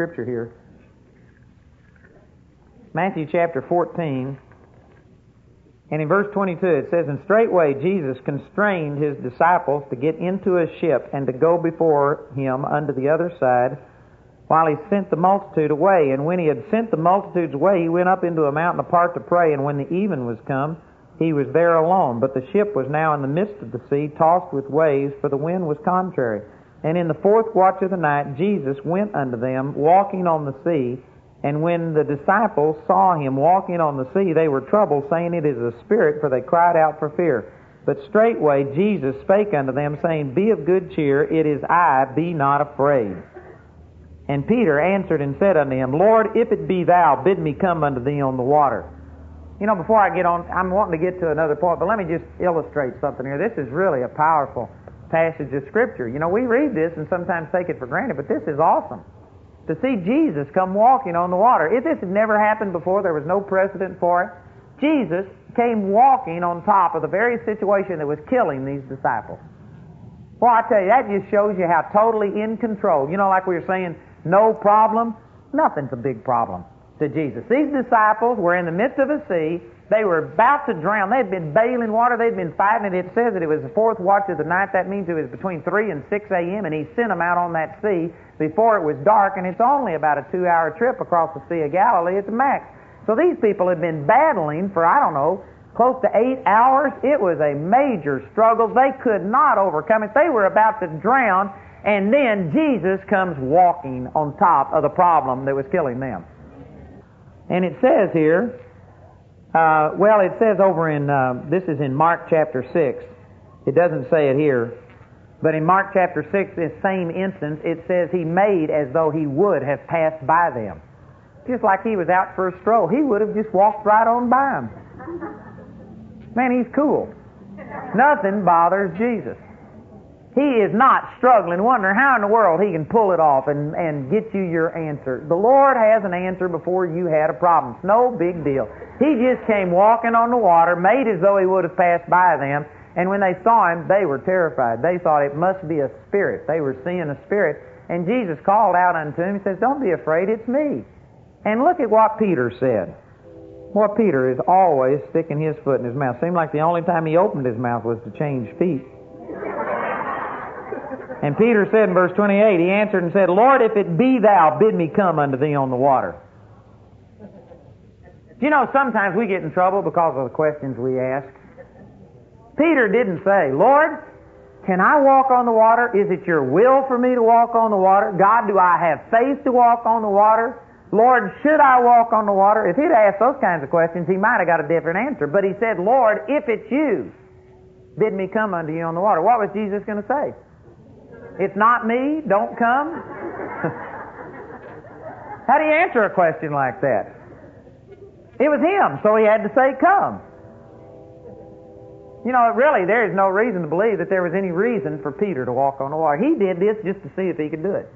scripture here. Matthew chapter 14. And in verse 22 it says, And straightway Jesus constrained his disciples to get into a ship and to go before him unto the other side, while he sent the multitude away. And when he had sent the multitudes away, he went up into a mountain apart to pray. And when the even was come, he was there alone. But the ship was now in the midst of the sea, tossed with waves, for the wind was contrary. And in the fourth watch of the night, Jesus went unto them, walking on the sea. And when the disciples saw him walking on the sea, they were troubled, saying, It is a spirit, for they cried out for fear. But straightway Jesus spake unto them, saying, Be of good cheer, it is I, be not afraid. And Peter answered and said unto him, Lord, if it be thou, bid me come unto thee on the water. You know, before I get on, I'm wanting to get to another point, but let me just illustrate something here. This is really a powerful passage of Scripture. You know, we read this and sometimes take it for granted, but this is awesome to see Jesus come walking on the water. If this had never happened before, there was no precedent for it. Jesus came walking on top of the very situation that was killing these disciples. Well, I tell you, that just shows you how totally in control. You know, like we were saying, no problem. Nothing's a big problem to Jesus. These disciples were in the midst of a sea. They were about to drown. They'd been bailing water. They'd been fighting it. It says that it was the fourth watch of the night. That means it was between 3 and 6 a.m., and he sent them out on that sea before it was dark, and it's only about a two hour trip across the Sea of Galilee at the max. So these people had been battling for, I don't know, close to eight hours. It was a major struggle. They could not overcome it. They were about to drown, and then Jesus comes walking on top of the problem that was killing them. And it says here, uh, well, it says over in, uh, this is in Mark chapter 6. It doesn't say it here. But in Mark chapter 6, this same instance, it says he made as though he would have passed by them. Just like he was out for a stroll. He would have just walked right on by them. Man, he's cool. Nothing bothers Jesus. He is not struggling, wondering how in the world he can pull it off and, and get you your answer. The Lord has an answer before you had a problem. It's no big deal. He just came walking on the water, made as though he would have passed by them, and when they saw him, they were terrified. They thought it must be a spirit. They were seeing a spirit. And Jesus called out unto him. He says, Don't be afraid, it's me. And look at what Peter said. Well, Peter is always sticking his foot in his mouth. Seemed like the only time he opened his mouth was to change feet. And Peter said in verse 28, he answered and said, Lord, if it be thou, bid me come unto thee on the water. You know sometimes we get in trouble because of the questions we ask? Peter didn't say, Lord, can I walk on the water? Is it your will for me to walk on the water? God, do I have faith to walk on the water? Lord, should I walk on the water? If he'd asked those kinds of questions, he might have got a different answer. But he said, Lord, if it's you, bid me come unto you on the water. What was Jesus going to say? It's not me, don't come? How do you answer a question like that? It was him, so he had to say, come. You know, really, there is no reason to believe that there was any reason for Peter to walk on the water. He did this just to see if he could do it.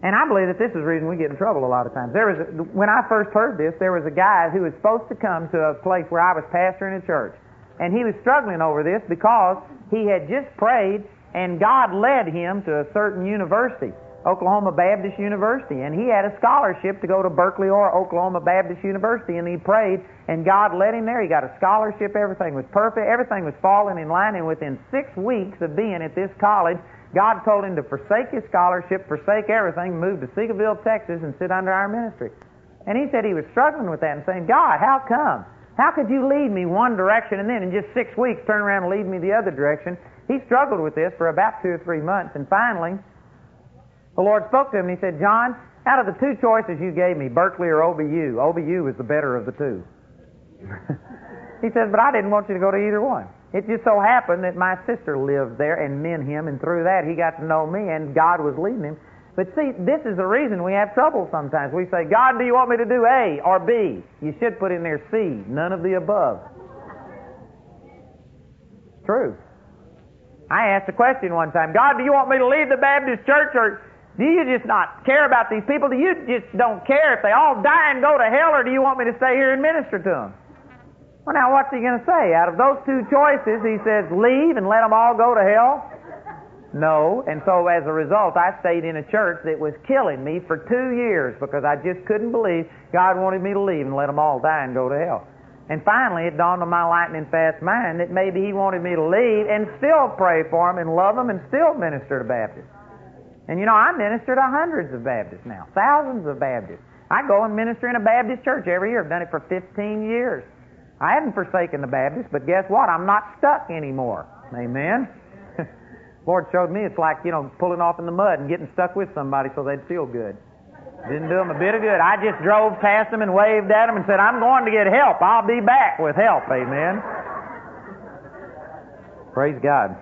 And I believe that this is the reason we get in trouble a lot of times. There was a, when I first heard this, there was a guy who was supposed to come to a place where I was pastoring a church, and he was struggling over this because he had just prayed, and God led him to a certain university. Oklahoma Baptist University, and he had a scholarship to go to Berkeley or Oklahoma Baptist University, and he prayed, and God led him there. He got a scholarship. Everything was perfect. Everything was falling in line, and within six weeks of being at this college, God told him to forsake his scholarship, forsake everything, move to Seagoville, Texas, and sit under our ministry. And he said he was struggling with that and saying, God, how come? How could you lead me one direction and then in just six weeks turn around and lead me the other direction? He struggled with this for about two or three months, and finally, the Lord spoke to him and he said, John, out of the two choices you gave me, Berkeley or OBU, OBU is the better of the two. he says, but I didn't want you to go to either one. It just so happened that my sister lived there and knew him, and through that he got to know me, and God was leading him. But see, this is the reason we have trouble sometimes. We say, God, do you want me to do A or B? You should put in there C, none of the above. True. I asked a question one time God, do you want me to leave the Baptist church or do you just not care about these people? Do you just don't care if they all die and go to hell, or do you want me to stay here and minister to them? Well, now, what's he going to say? Out of those two choices, he says, leave and let them all go to hell. No, and so as a result, I stayed in a church that was killing me for two years because I just couldn't believe God wanted me to leave and let them all die and go to hell. And finally, it dawned on my lightning fast mind that maybe He wanted me to leave and still pray for them and love them and still minister to Baptists. And you know, I minister to hundreds of Baptists now, thousands of Baptists. I go and minister in a Baptist church every year. I've done it for 15 years. I haven't forsaken the Baptists, but guess what? I'm not stuck anymore. Amen. Lord showed me it's like, you know, pulling off in the mud and getting stuck with somebody so they'd feel good. Didn't do them a bit of good. I just drove past them and waved at them and said, I'm going to get help. I'll be back with help. Amen. Praise God.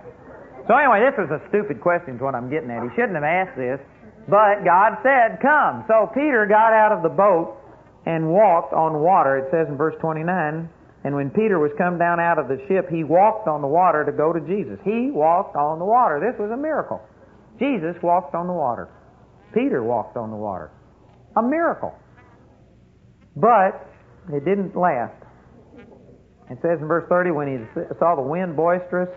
So anyway, this was a stupid question is what I'm getting at. He shouldn't have asked this, but God said, come. So Peter got out of the boat and walked on water. It says in verse 29, and when Peter was come down out of the ship, he walked on the water to go to Jesus. He walked on the water. This was a miracle. Jesus walked on the water. Peter walked on the water. A miracle. But it didn't last. It says in verse 30, when he saw the wind boisterous,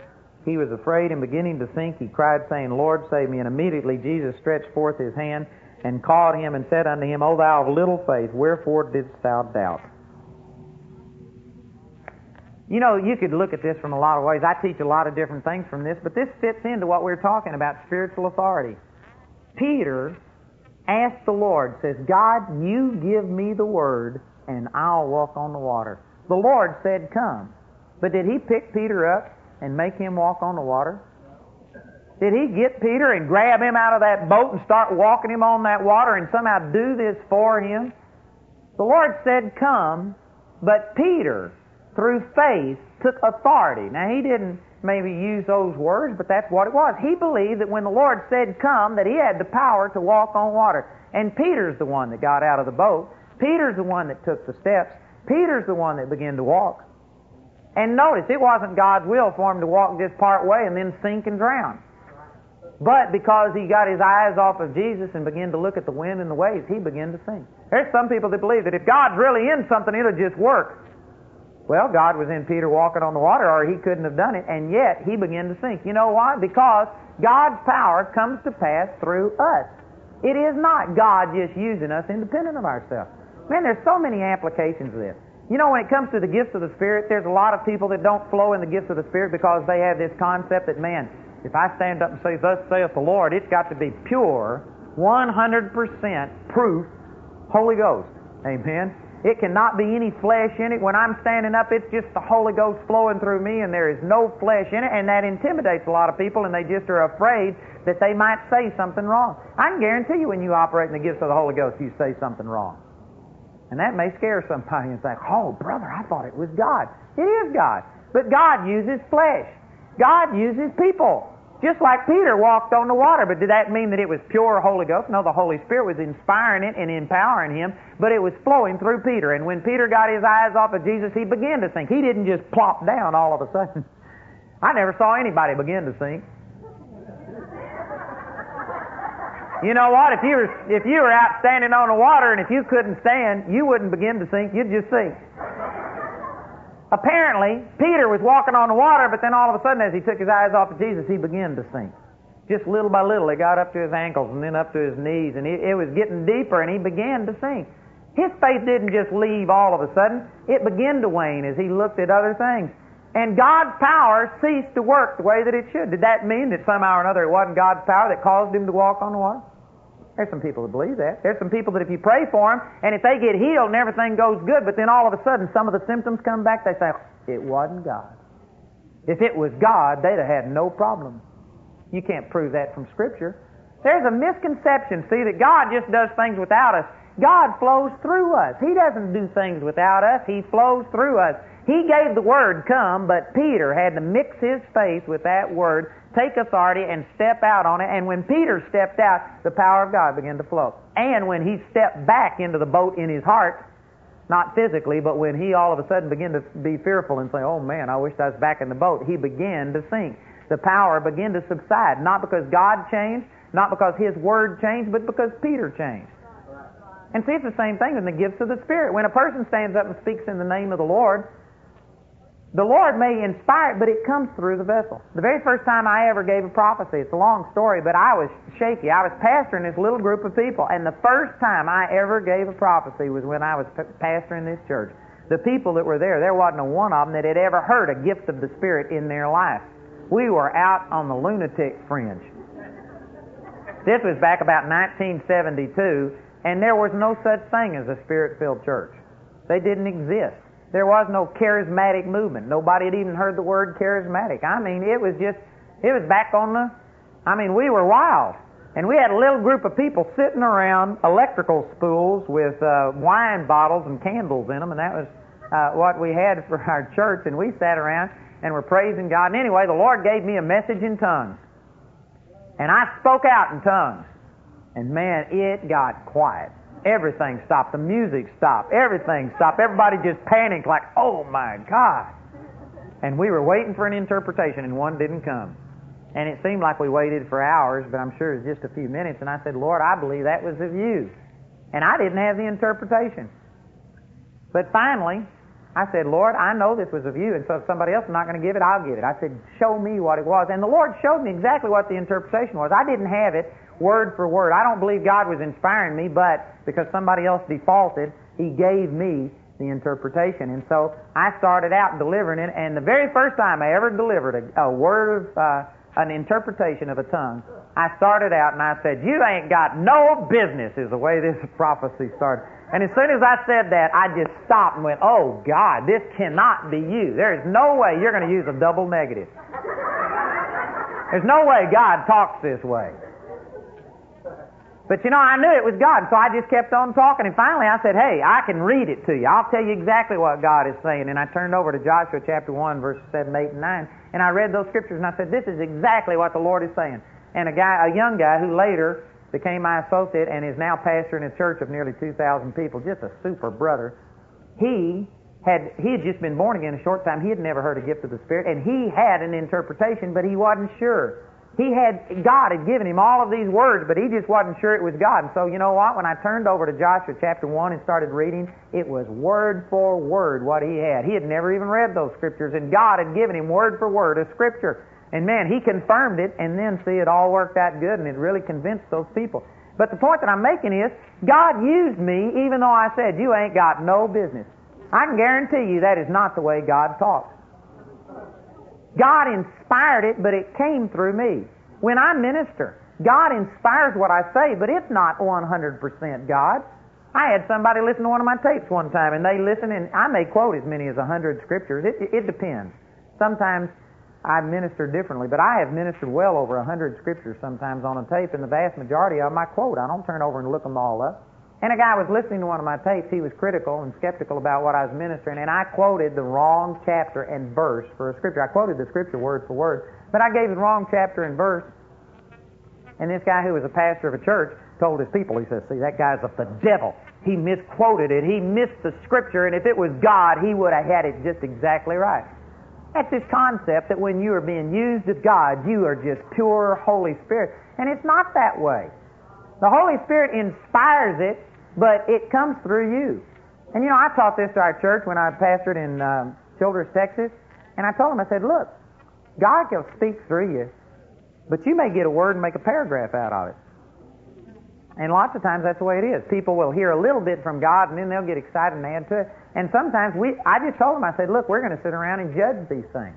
he was afraid and beginning to sink, he cried, saying, Lord, save me. And immediately Jesus stretched forth his hand and called him and said unto him, O thou of little faith, wherefore didst thou doubt? You know, you could look at this from a lot of ways. I teach a lot of different things from this, but this fits into what we're talking about spiritual authority. Peter asked the Lord, says, God, you give me the word, and I'll walk on the water. The Lord said, Come. But did he pick Peter up and make him walk on the water? Did he get Peter and grab him out of that boat and start walking him on that water and somehow do this for him? The Lord said, Come, but Peter through faith, took authority. Now, he didn't maybe use those words, but that's what it was. He believed that when the Lord said, Come, that he had the power to walk on water. And Peter's the one that got out of the boat. Peter's the one that took the steps. Peter's the one that began to walk. And notice, it wasn't God's will for him to walk just part way and then sink and drown. But because he got his eyes off of Jesus and began to look at the wind and the waves, he began to sink. There's some people that believe that if God's really in something, it'll just work. Well, God was in Peter walking on the water, or he couldn't have done it, and yet he began to sink. You know why? Because God's power comes to pass through us. It is not God just using us independent of ourselves. Man, there's so many applications of this. You know, when it comes to the gifts of the Spirit, there's a lot of people that don't flow in the gifts of the Spirit because they have this concept that, man, if I stand up and say, Thus saith the Lord, it's got to be pure, 100% proof Holy Ghost. Amen. It cannot be any flesh in it. When I'm standing up, it's just the Holy Ghost flowing through me, and there is no flesh in it, and that intimidates a lot of people, and they just are afraid that they might say something wrong. I can guarantee you, when you operate in the gifts of the Holy Ghost, you say something wrong. And that may scare somebody and think, oh, brother, I thought it was God. It is God. But God uses flesh. God uses people. Just like Peter walked on the water, but did that mean that it was pure Holy Ghost? No, the Holy Spirit was inspiring it and empowering him, but it was flowing through Peter. And when Peter got his eyes off of Jesus, he began to sink. He didn't just plop down all of a sudden. I never saw anybody begin to sink. You know what? If you were if you were out standing on the water and if you couldn't stand, you wouldn't begin to sink. You'd just sink. Apparently, Peter was walking on the water, but then all of a sudden, as he took his eyes off of Jesus, he began to sink. Just little by little, he got up to his ankles and then up to his knees, and it, it was getting deeper, and he began to sink. His faith didn't just leave all of a sudden, it began to wane as he looked at other things. And God's power ceased to work the way that it should. Did that mean that somehow or another it wasn't God's power that caused him to walk on the water? There's some people that believe that. There's some people that if you pray for them, and if they get healed and everything goes good, but then all of a sudden some of the symptoms come back, they say, it wasn't God. If it was God, they'd have had no problem. You can't prove that from Scripture. There's a misconception, see, that God just does things without us. God flows through us. He doesn't do things without us. He flows through us. He gave the word come, but Peter had to mix his faith with that word take authority and step out on it. And when Peter stepped out, the power of God began to flow. And when he stepped back into the boat in his heart, not physically, but when he all of a sudden began to be fearful and say, Oh man, I wish I was back in the boat, he began to sink. The power began to subside, not because God changed, not because his word changed, but because Peter changed. And see, it's the same thing in the gifts of the Spirit. When a person stands up and speaks in the name of the Lord, The Lord may inspire it, but it comes through the vessel. The very first time I ever gave a prophecy, it's a long story, but I was shaky. I was pastoring this little group of people, and the first time I ever gave a prophecy was when I was pastoring this church. The people that were there, there wasn't a one of them that had ever heard a gift of the Spirit in their life. We were out on the lunatic fringe. This was back about 1972, and there was no such thing as a spirit filled church. They didn't exist. There was no charismatic movement. Nobody had even heard the word charismatic. I mean, it was just, it was back on the, I mean, we were wild. And we had a little group of people sitting around electrical spools with uh, wine bottles and candles in them, and that was uh, what we had for our church. And we sat around and were praising God. And anyway, the Lord gave me a message in tongues. And I spoke out in tongues. And man, it got quiet. Everything stopped. The music stopped. Everything stopped. Everybody just panicked like, oh my God. And we were waiting for an interpretation and one didn't come. And it seemed like we waited for hours, but I'm sure it was just a few minutes. And I said, Lord, I believe that was of you. And I didn't have the interpretation. But finally, I said, Lord, I know this was of you, and so if somebody else is not going to give it, I'll get it. I said, show me what it was. And the Lord showed me exactly what the interpretation was. I didn't have it, word for word. I don't believe God was inspiring me, but because somebody else defaulted, He gave me the interpretation. And so I started out delivering it, and the very first time I ever delivered a, a word of, uh, an interpretation of a tongue, I started out and I said, You ain't got no business, is the way this prophecy started. And as soon as I said that, I just stopped and went, Oh God, this cannot be you. There is no way you're going to use a double negative. There's no way God talks this way. But you know, I knew it was God, so I just kept on talking. And finally I said, Hey, I can read it to you. I'll tell you exactly what God is saying. And I turned over to Joshua chapter 1, verses 7, 8, and 9. And I read those scriptures and I said, This is exactly what the Lord is saying. And a guy, a young guy who later became my associate and is now pastor in a church of nearly 2,000 people, just a super brother, he had he had just been born again a short time. He had never heard a gift of the Spirit, and he had an interpretation, but he wasn't sure. He had, God had given him all of these words, but he just wasn't sure it was God. And so, you know what? When I turned over to Joshua chapter 1 and started reading, it was word for word what he had. He had never even read those scriptures, and God had given him word for word a scripture. And man, he confirmed it, and then see, it all worked out good, and it really convinced those people. But the point that I'm making is, God used me even though I said, You ain't got no business. I can guarantee you that is not the way God talks. God inspired it, but it came through me. When I minister, God inspires what I say, but it's not 100% God. I had somebody listen to one of my tapes one time, and they listen, and I may quote as many as 100 scriptures. It, it depends. Sometimes I minister differently, but I have ministered well over 100 scriptures sometimes on a tape, and the vast majority of them I quote. I don't turn over and look them all up. And a guy was listening to one of my tapes. He was critical and skeptical about what I was ministering, and I quoted the wrong chapter and verse for a scripture. I quoted the scripture word for word, but I gave the wrong chapter and verse. And this guy who was a pastor of a church told his people, he says, See, that guy's of the devil. He misquoted it. He missed the scripture, and if it was God, he would have had it just exactly right. That's this concept that when you are being used of God, you are just pure Holy Spirit. And it's not that way. The Holy Spirit inspires it but it comes through you. And you know, I taught this to our church when I pastored in um, Childress, Texas, and I told them, I said, look, God will speak through you, but you may get a word and make a paragraph out of it. And lots of times that's the way it is. People will hear a little bit from God and then they'll get excited and add to it. And sometimes we, I just told them, I said, look, we're going to sit around and judge these things.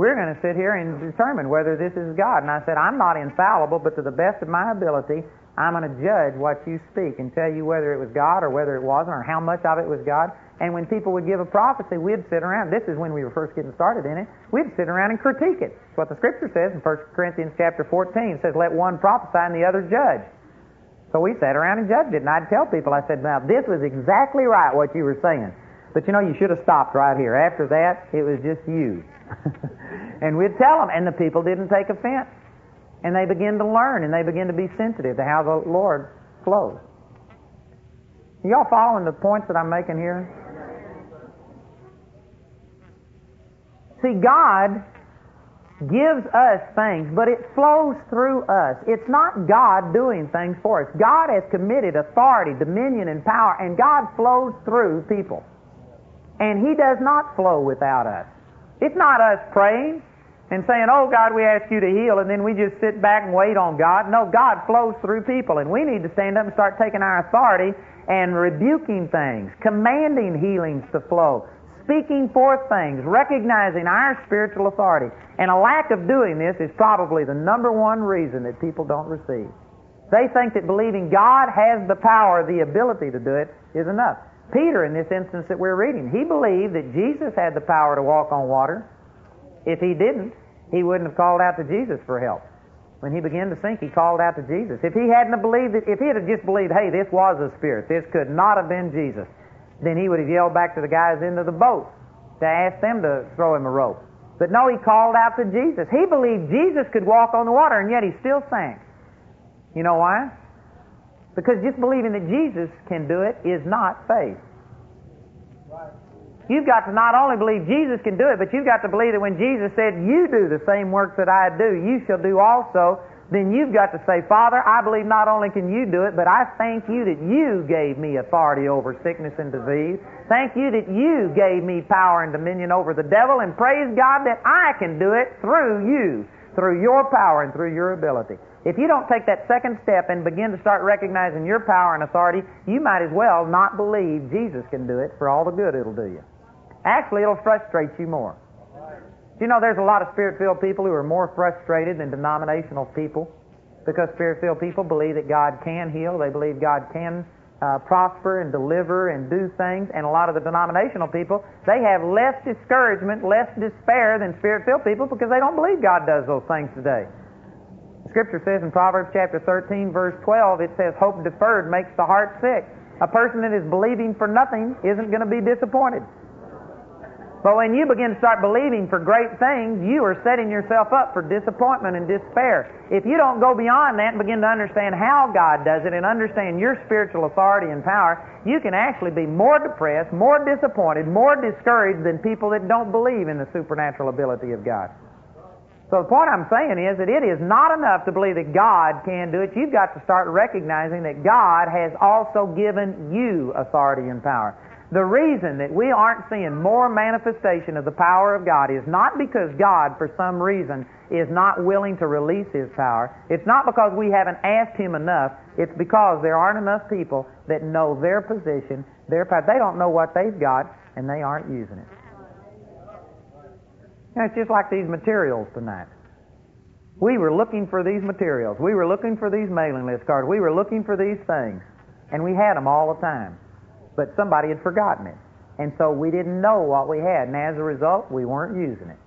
We're going to sit here and determine whether this is God. And I said, I'm not infallible, but to the best of my ability, I'm going to judge what you speak and tell you whether it was God or whether it wasn't or how much of it was God. And when people would give a prophecy, we'd sit around. This is when we were first getting started in it. We'd sit around and critique it. It's what the Scripture says in 1 Corinthians chapter 14. It says, let one prophesy and the other judge. So we sat around and judged it. And I'd tell people, I said, now this was exactly right what you were saying. But you know, you should have stopped right here. After that, it was just you. and we'd tell them, and the people didn't take offense and they begin to learn and they begin to be sensitive to how the Lord flows. Y'all following the points that I'm making here? See, God gives us things, but it flows through us. It's not God doing things for us. God has committed authority, dominion, and power, and God flows through people. And He does not flow without us. It's not us praying and saying, Oh God, we ask you to heal, and then we just sit back and wait on God. No, God flows through people, and we need to stand up and start taking our authority and rebuking things, commanding healings to flow, speaking forth things, recognizing our spiritual authority. And a lack of doing this is probably the number one reason that people don't receive. They think that believing God has the power, the ability to do it, is enough. Peter, in this instance that we're reading, he believed that Jesus had the power to walk on water. If he didn't, he wouldn't have called out to Jesus for help. When he began to sink, he called out to Jesus. If he hadn't believed if he had just believed, hey, this was a spirit, this could not have been Jesus, then he would have yelled back to the guys into the boat to ask them to throw him a rope. But no, he called out to Jesus. He believed Jesus could walk on the water, and yet he still sank. You know why? Because just believing that Jesus can do it is not faith. You've got to not only believe Jesus can do it, but you've got to believe that when Jesus said, You do the same works that I do, you shall do also, then you've got to say, Father, I believe not only can you do it, but I thank you that you gave me authority over sickness and disease. Thank you that you gave me power and dominion over the devil, and praise God that I can do it through you, through your power and through your ability. If you don't take that second step and begin to start recognizing your power and authority, you might as well not believe Jesus can do it for all the good it'll do you. Actually, it'll frustrate you more. You know there's a lot of spirit filled people who are more frustrated than denominational people because spirit filled people believe that God can heal, they believe God can uh, prosper and deliver and do things, and a lot of the denominational people, they have less discouragement, less despair than spirit filled people because they don't believe God does those things today. Scripture says in Proverbs chapter 13, verse 12, it says, Hope deferred makes the heart sick. A person that is believing for nothing isn't going to be disappointed. But when you begin to start believing for great things, you are setting yourself up for disappointment and despair. If you don't go beyond that and begin to understand how God does it and understand your spiritual authority and power, you can actually be more depressed, more disappointed, more discouraged than people that don't believe in the supernatural ability of God. So the point I'm saying is that it is not enough to believe that God can do it. You've got to start recognizing that God has also given you authority and power. The reason that we aren't seeing more manifestation of the power of God is not because God, for some reason, is not willing to release His power. It's not because we haven't asked Him enough. It's because there aren't enough people that know their position, their power. They don't know what they've got, and they aren't using it. Know, it's just like these materials tonight. We were looking for these materials. We were looking for these mailing list cards. We were looking for these things. And we had them all the time. But somebody had forgotten it. And so we didn't know what we had. And as a result, we weren't using it.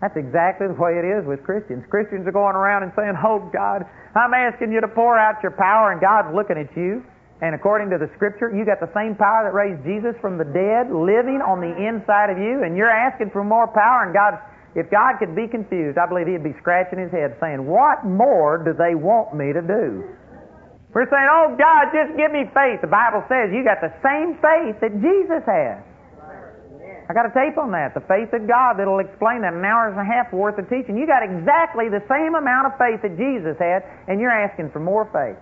That's exactly the way it is with Christians. Christians are going around and saying, Oh, God, I'm asking you to pour out your power, and God's looking at you. And according to the scripture, you got the same power that raised Jesus from the dead living on the inside of you, and you're asking for more power, and God, if God could be confused, I believe He'd be scratching His head saying, What more do they want me to do? We're saying, Oh God, just give me faith. The Bible says you got the same faith that Jesus has. I got a tape on that. The faith of God that'll explain that. An hour and a half worth of teaching. You got exactly the same amount of faith that Jesus had, and you're asking for more faith.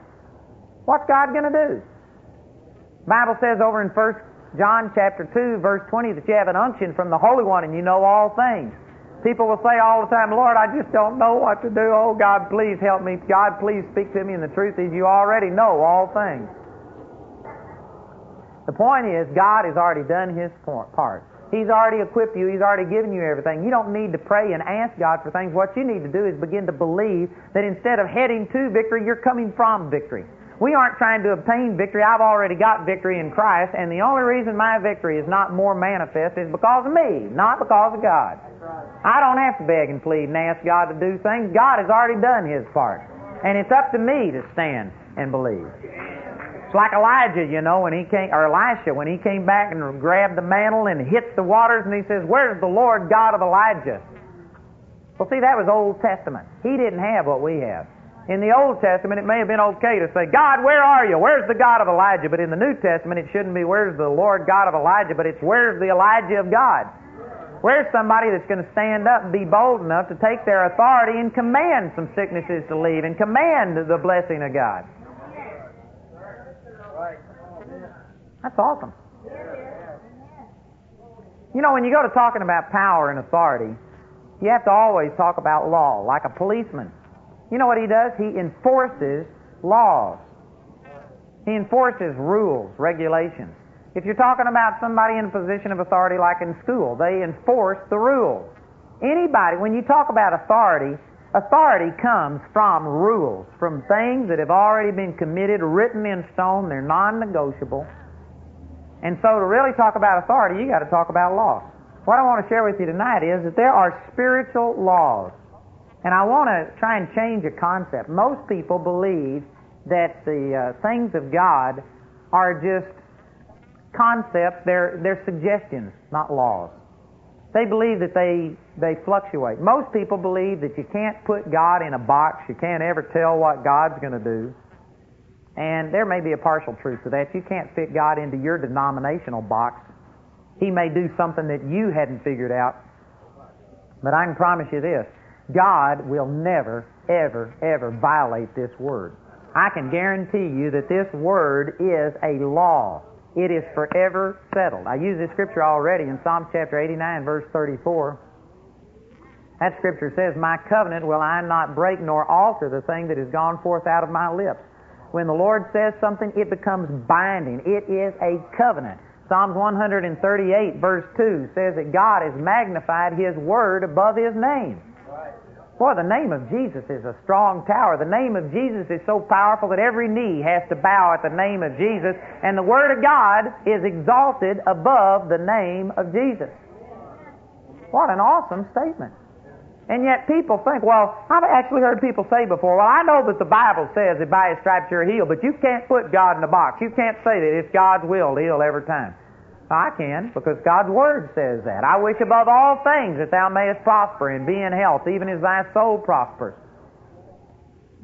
What's God going to do? The Bible says over in 1 John chapter 2, verse 20, that you have an unction from the Holy One and you know all things. People will say all the time, Lord, I just don't know what to do. Oh, God, please help me. God, please speak to me. And the truth is, you already know all things. The point is, God has already done His part. He's already equipped you. He's already given you everything. You don't need to pray and ask God for things. What you need to do is begin to believe that instead of heading to victory, you're coming from victory. We aren't trying to obtain victory. I've already got victory in Christ, and the only reason my victory is not more manifest is because of me, not because of God. I don't have to beg and plead and ask God to do things. God has already done His part. And it's up to me to stand and believe. It's like Elijah, you know, when he came, or Elisha, when he came back and grabbed the mantle and hit the waters and he says, Where's the Lord God of Elijah? Well, see, that was Old Testament. He didn't have what we have. In the Old Testament, it may have been okay to say, God, where are you? Where's the God of Elijah? But in the New Testament, it shouldn't be, where's the Lord God of Elijah? But it's, where's the Elijah of God? Where's somebody that's going to stand up and be bold enough to take their authority and command some sicknesses to leave and command the blessing of God? That's awesome. You know, when you go to talking about power and authority, you have to always talk about law, like a policeman. You know what he does? He enforces laws. He enforces rules, regulations. If you're talking about somebody in a position of authority, like in school, they enforce the rules. Anybody, when you talk about authority, authority comes from rules, from things that have already been committed, written in stone, they're non negotiable. And so to really talk about authority, you got to talk about law. What I want to share with you tonight is that there are spiritual laws. And I want to try and change a concept. Most people believe that the uh, things of God are just concepts, they're, they're suggestions, not laws. They believe that they, they fluctuate. Most people believe that you can't put God in a box, you can't ever tell what God's going to do. And there may be a partial truth to that. You can't fit God into your denominational box. He may do something that you hadn't figured out. But I can promise you this God will never, ever, ever violate this word. I can guarantee you that this word is a law. It is forever settled. I used this scripture already in Psalm chapter 89, verse 34. That scripture says, My covenant will I not break nor alter the thing that has gone forth out of my lips. When the Lord says something, it becomes binding. It is a covenant. Psalms 138, verse 2 says that God has magnified His word above His name. Boy, the name of Jesus is a strong tower. The name of Jesus is so powerful that every knee has to bow at the name of Jesus, and the Word of God is exalted above the name of Jesus. What an awesome statement. And yet people think, well, I've actually heard people say before, well, I know that the Bible says that by His stripes you're healed, but you can't put God in a box. You can't say that it's God's will to heal every time. I can, because God's Word says that. I wish above all things that thou mayest prosper and be in health, even as thy soul prospers.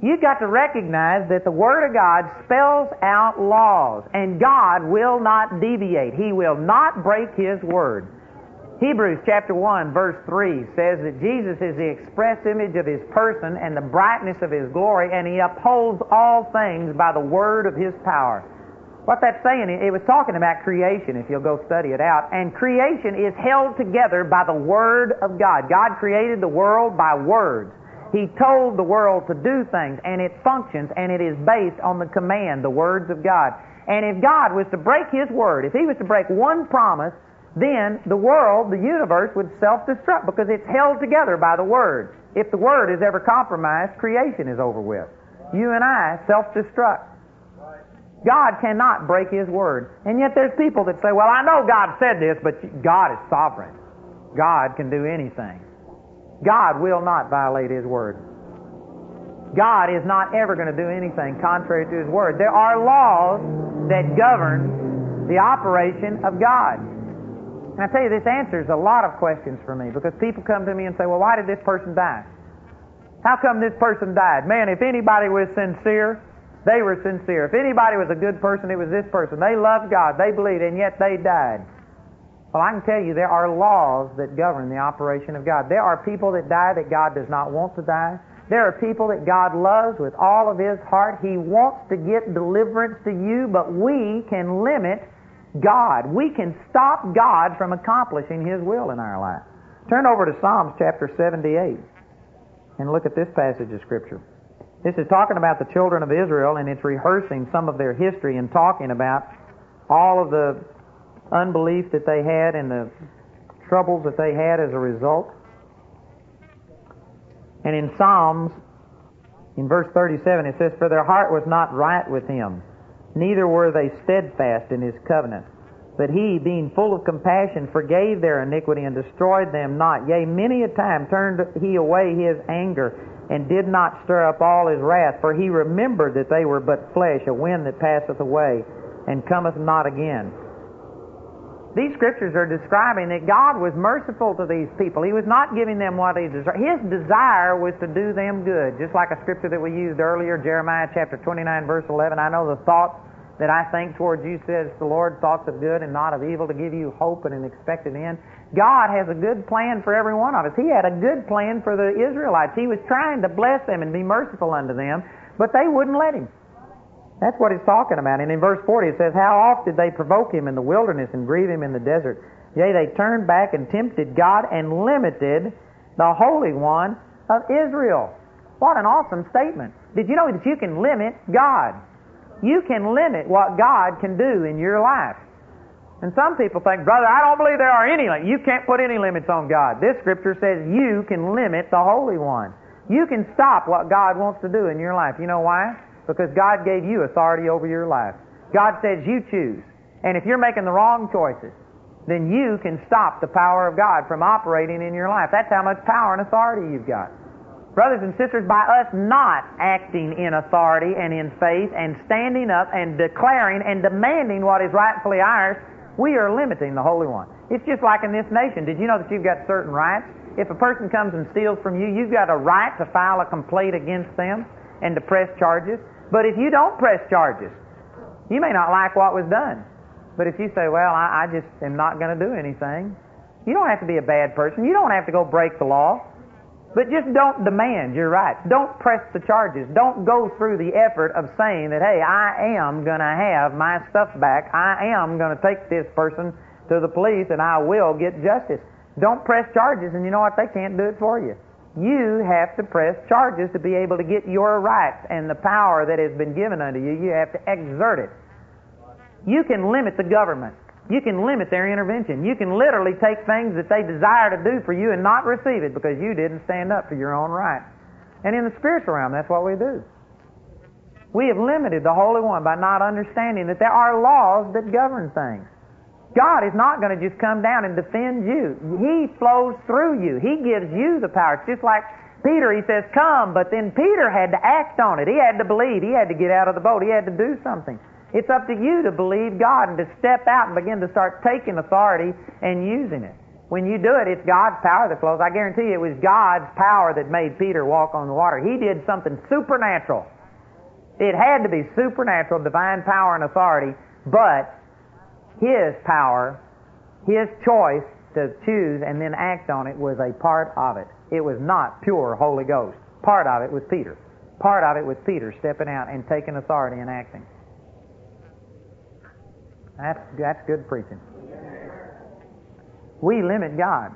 You've got to recognize that the Word of God spells out laws, and God will not deviate. He will not break His Word. Hebrews chapter 1, verse 3 says that Jesus is the express image of His person and the brightness of His glory, and He upholds all things by the word of His power. What that's saying, it was talking about creation, if you'll go study it out. And creation is held together by the Word of God. God created the world by words. He told the world to do things, and it functions, and it is based on the command, the words of God. And if God was to break His Word, if He was to break one promise, then the world, the universe, would self-destruct because it's held together by the Word. If the Word is ever compromised, creation is over with. You and I self-destruct. God cannot break His word. And yet there's people that say, well, I know God said this, but God is sovereign. God can do anything. God will not violate His word. God is not ever going to do anything contrary to His word. There are laws that govern the operation of God. And I tell you, this answers a lot of questions for me because people come to me and say, well, why did this person die? How come this person died? Man, if anybody was sincere, they were sincere. If anybody was a good person, it was this person. They loved God, they believed, and yet they died. Well, I can tell you there are laws that govern the operation of God. There are people that die that God does not want to die. There are people that God loves with all of His heart. He wants to get deliverance to you, but we can limit God. We can stop God from accomplishing His will in our life. Turn over to Psalms chapter 78 and look at this passage of Scripture. This is talking about the children of Israel, and it's rehearsing some of their history and talking about all of the unbelief that they had and the troubles that they had as a result. And in Psalms, in verse 37, it says, For their heart was not right with him, neither were they steadfast in his covenant. But he, being full of compassion, forgave their iniquity and destroyed them not. Yea, many a time turned he away his anger and did not stir up all his wrath, for he remembered that they were but flesh, a wind that passeth away, and cometh not again. These scriptures are describing that God was merciful to these people. He was not giving them what he desired. His desire was to do them good, just like a scripture that we used earlier, Jeremiah chapter 29, verse 11. I know the thoughts that I think towards you, says the Lord, thoughts of good and not of evil, to give you hope and an expected end. God has a good plan for every one of us. He had a good plan for the Israelites. He was trying to bless them and be merciful unto them, but they wouldn't let him. That's what he's talking about. And in verse 40 it says, How oft did they provoke him in the wilderness and grieve him in the desert? Yea, they turned back and tempted God and limited the Holy One of Israel. What an awesome statement. Did you know that you can limit God? You can limit what God can do in your life. And some people think, brother, I don't believe there are any limits. You can't put any limits on God. This scripture says you can limit the Holy One. You can stop what God wants to do in your life. You know why? Because God gave you authority over your life. God says you choose. And if you're making the wrong choices, then you can stop the power of God from operating in your life. That's how much power and authority you've got. Brothers and sisters, by us not acting in authority and in faith and standing up and declaring and demanding what is rightfully ours, we are limiting the Holy One. It's just like in this nation. Did you know that you've got certain rights? If a person comes and steals from you, you've got a right to file a complaint against them and to press charges. But if you don't press charges, you may not like what was done. But if you say, well, I, I just am not going to do anything, you don't have to be a bad person. You don't have to go break the law. But just don't demand your rights. Don't press the charges. Don't go through the effort of saying that, hey, I am going to have my stuff back. I am going to take this person to the police and I will get justice. Don't press charges, and you know what? They can't do it for you. You have to press charges to be able to get your rights and the power that has been given unto you. You have to exert it. You can limit the government. You can limit their intervention. You can literally take things that they desire to do for you and not receive it because you didn't stand up for your own right. And in the spiritual realm, that's what we do. We have limited the Holy One by not understanding that there are laws that govern things. God is not going to just come down and defend you. He flows through you. He gives you the power. It's just like Peter, he says, come, but then Peter had to act on it. He had to believe. He had to get out of the boat. He had to do something. It's up to you to believe God and to step out and begin to start taking authority and using it. When you do it, it's God's power that flows. I guarantee you it was God's power that made Peter walk on the water. He did something supernatural. It had to be supernatural, divine power and authority, but his power, his choice to choose and then act on it was a part of it. It was not pure Holy Ghost. Part of it was Peter. Part of it was Peter stepping out and taking authority and acting. That's, that's good preaching. We limit God.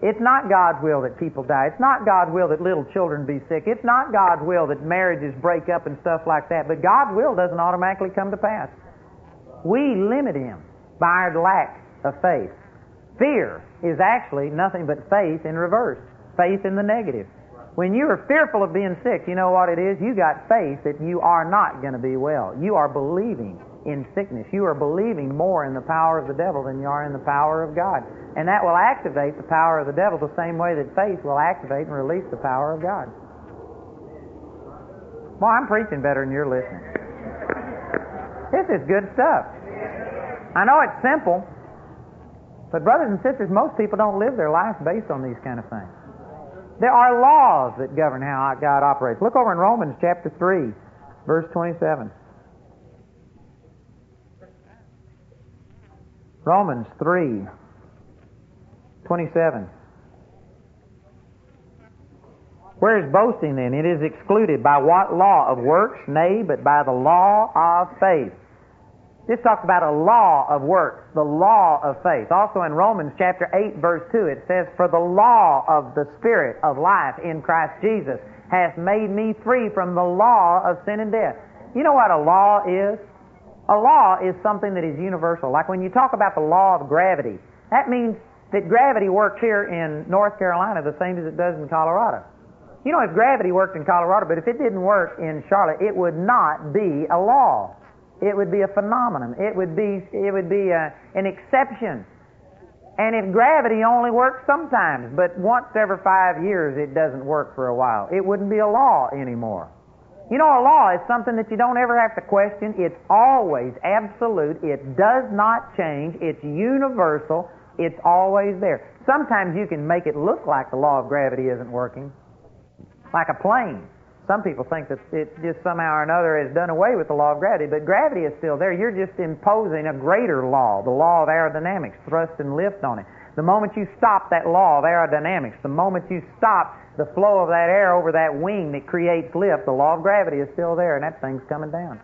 It's not God's will that people die. It's not God's will that little children be sick. It's not God's will that marriages break up and stuff like that. But God's will doesn't automatically come to pass. We limit Him by our lack of faith. Fear is actually nothing but faith in reverse, faith in the negative. When you are fearful of being sick, you know what it is? You got faith that you are not going to be well. You are believing in sickness. You are believing more in the power of the devil than you are in the power of God. And that will activate the power of the devil the same way that faith will activate and release the power of God. Well, I'm preaching better than you're listening. This is good stuff. I know it's simple, but brothers and sisters, most people don't live their life based on these kind of things. There are laws that govern how God operates. Look over in Romans chapter 3, verse 27. Romans 3 27. Where is boasting then? It is excluded. By what law? Of works? Nay, but by the law of faith. This talks about a law of works, the law of faith. Also in Romans chapter 8, verse 2, it says, For the law of the Spirit of life in Christ Jesus has made me free from the law of sin and death. You know what a law is? A law is something that is universal. Like when you talk about the law of gravity, that means that gravity works here in North Carolina the same as it does in Colorado. You know, if gravity worked in Colorado, but if it didn't work in Charlotte, it would not be a law. It would be a phenomenon. It would be, it would be a, an exception. And if gravity only works sometimes, but once every five years it doesn't work for a while, it wouldn't be a law anymore. You know, a law is something that you don't ever have to question. It's always absolute. It does not change. It's universal. It's always there. Sometimes you can make it look like the law of gravity isn't working, like a plane. Some people think that it just somehow or another has done away with the law of gravity, but gravity is still there. You're just imposing a greater law, the law of aerodynamics, thrust and lift on it. The moment you stop that law of aerodynamics, the moment you stop the flow of that air over that wing that creates lift, the law of gravity is still there, and that thing's coming down.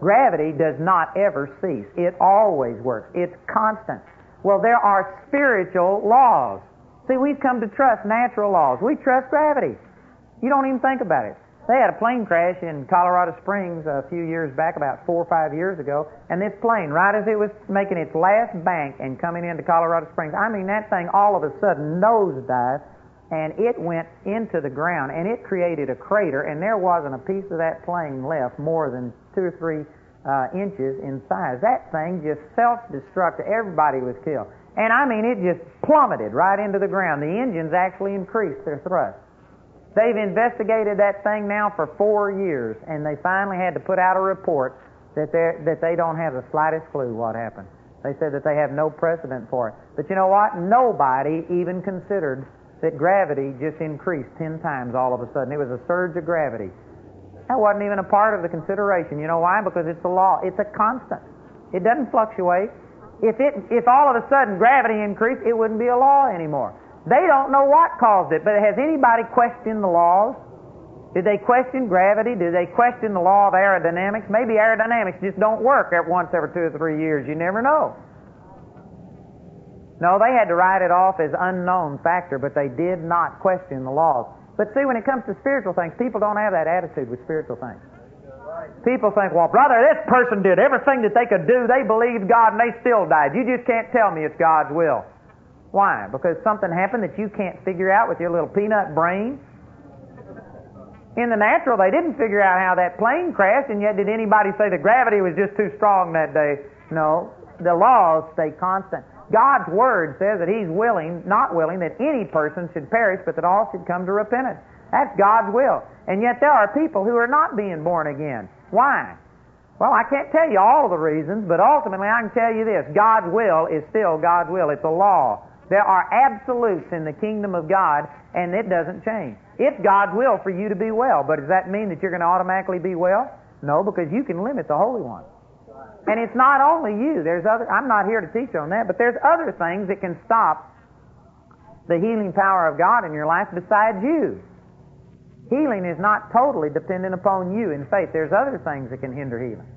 Gravity does not ever cease. It always works. It's constant. Well, there are spiritual laws. See, we've come to trust natural laws. We trust gravity. You don't even think about it. They had a plane crash in Colorado Springs a few years back, about four or five years ago, and this plane, right as it was making its last bank and coming into Colorado Springs, I mean, that thing all of a sudden nosedived, and it went into the ground, and it created a crater, and there wasn't a piece of that plane left more than two or three uh, inches in size. That thing just self-destructed. Everybody was killed. And I mean, it just plummeted right into the ground. The engines actually increased their thrust. They've investigated that thing now for four years, and they finally had to put out a report that, that they don't have the slightest clue what happened. They said that they have no precedent for it. But you know what? Nobody even considered that gravity just increased 10 times all of a sudden. It was a surge of gravity. That wasn't even a part of the consideration. You know why? Because it's a law. It's a constant. It doesn't fluctuate. If, it, if all of a sudden gravity increased, it wouldn't be a law anymore. They don't know what caused it, but has anybody questioned the laws? Did they question gravity? Did they question the law of aerodynamics? Maybe aerodynamics just don't work every once every two or three years. You never know. No, they had to write it off as unknown factor, but they did not question the laws. But see, when it comes to spiritual things, people don't have that attitude with spiritual things. People think, well, brother, this person did everything that they could do. They believed God and they still died. You just can't tell me it's God's will. Why? Because something happened that you can't figure out with your little peanut brain? In the natural, they didn't figure out how that plane crashed, and yet did anybody say the gravity was just too strong that day? No. The laws stay constant. God's Word says that He's willing, not willing, that any person should perish, but that all should come to repentance. That's God's will. And yet there are people who are not being born again. Why? Well, I can't tell you all of the reasons, but ultimately I can tell you this God's will is still God's will. It's a law. There are absolutes in the kingdom of God, and it doesn't change. It's God's will for you to be well, but does that mean that you're going to automatically be well? No, because you can limit the Holy One. And it's not only you. There's other. I'm not here to teach on that, but there's other things that can stop the healing power of God in your life besides you. Healing is not totally dependent upon you in faith. There's other things that can hinder healing.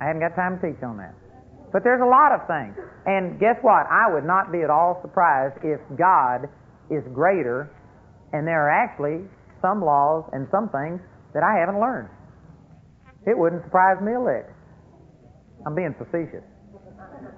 I haven't got time to teach on that. But there's a lot of things. And guess what? I would not be at all surprised if God is greater and there are actually some laws and some things that I haven't learned. It wouldn't surprise me a lick. I'm being facetious.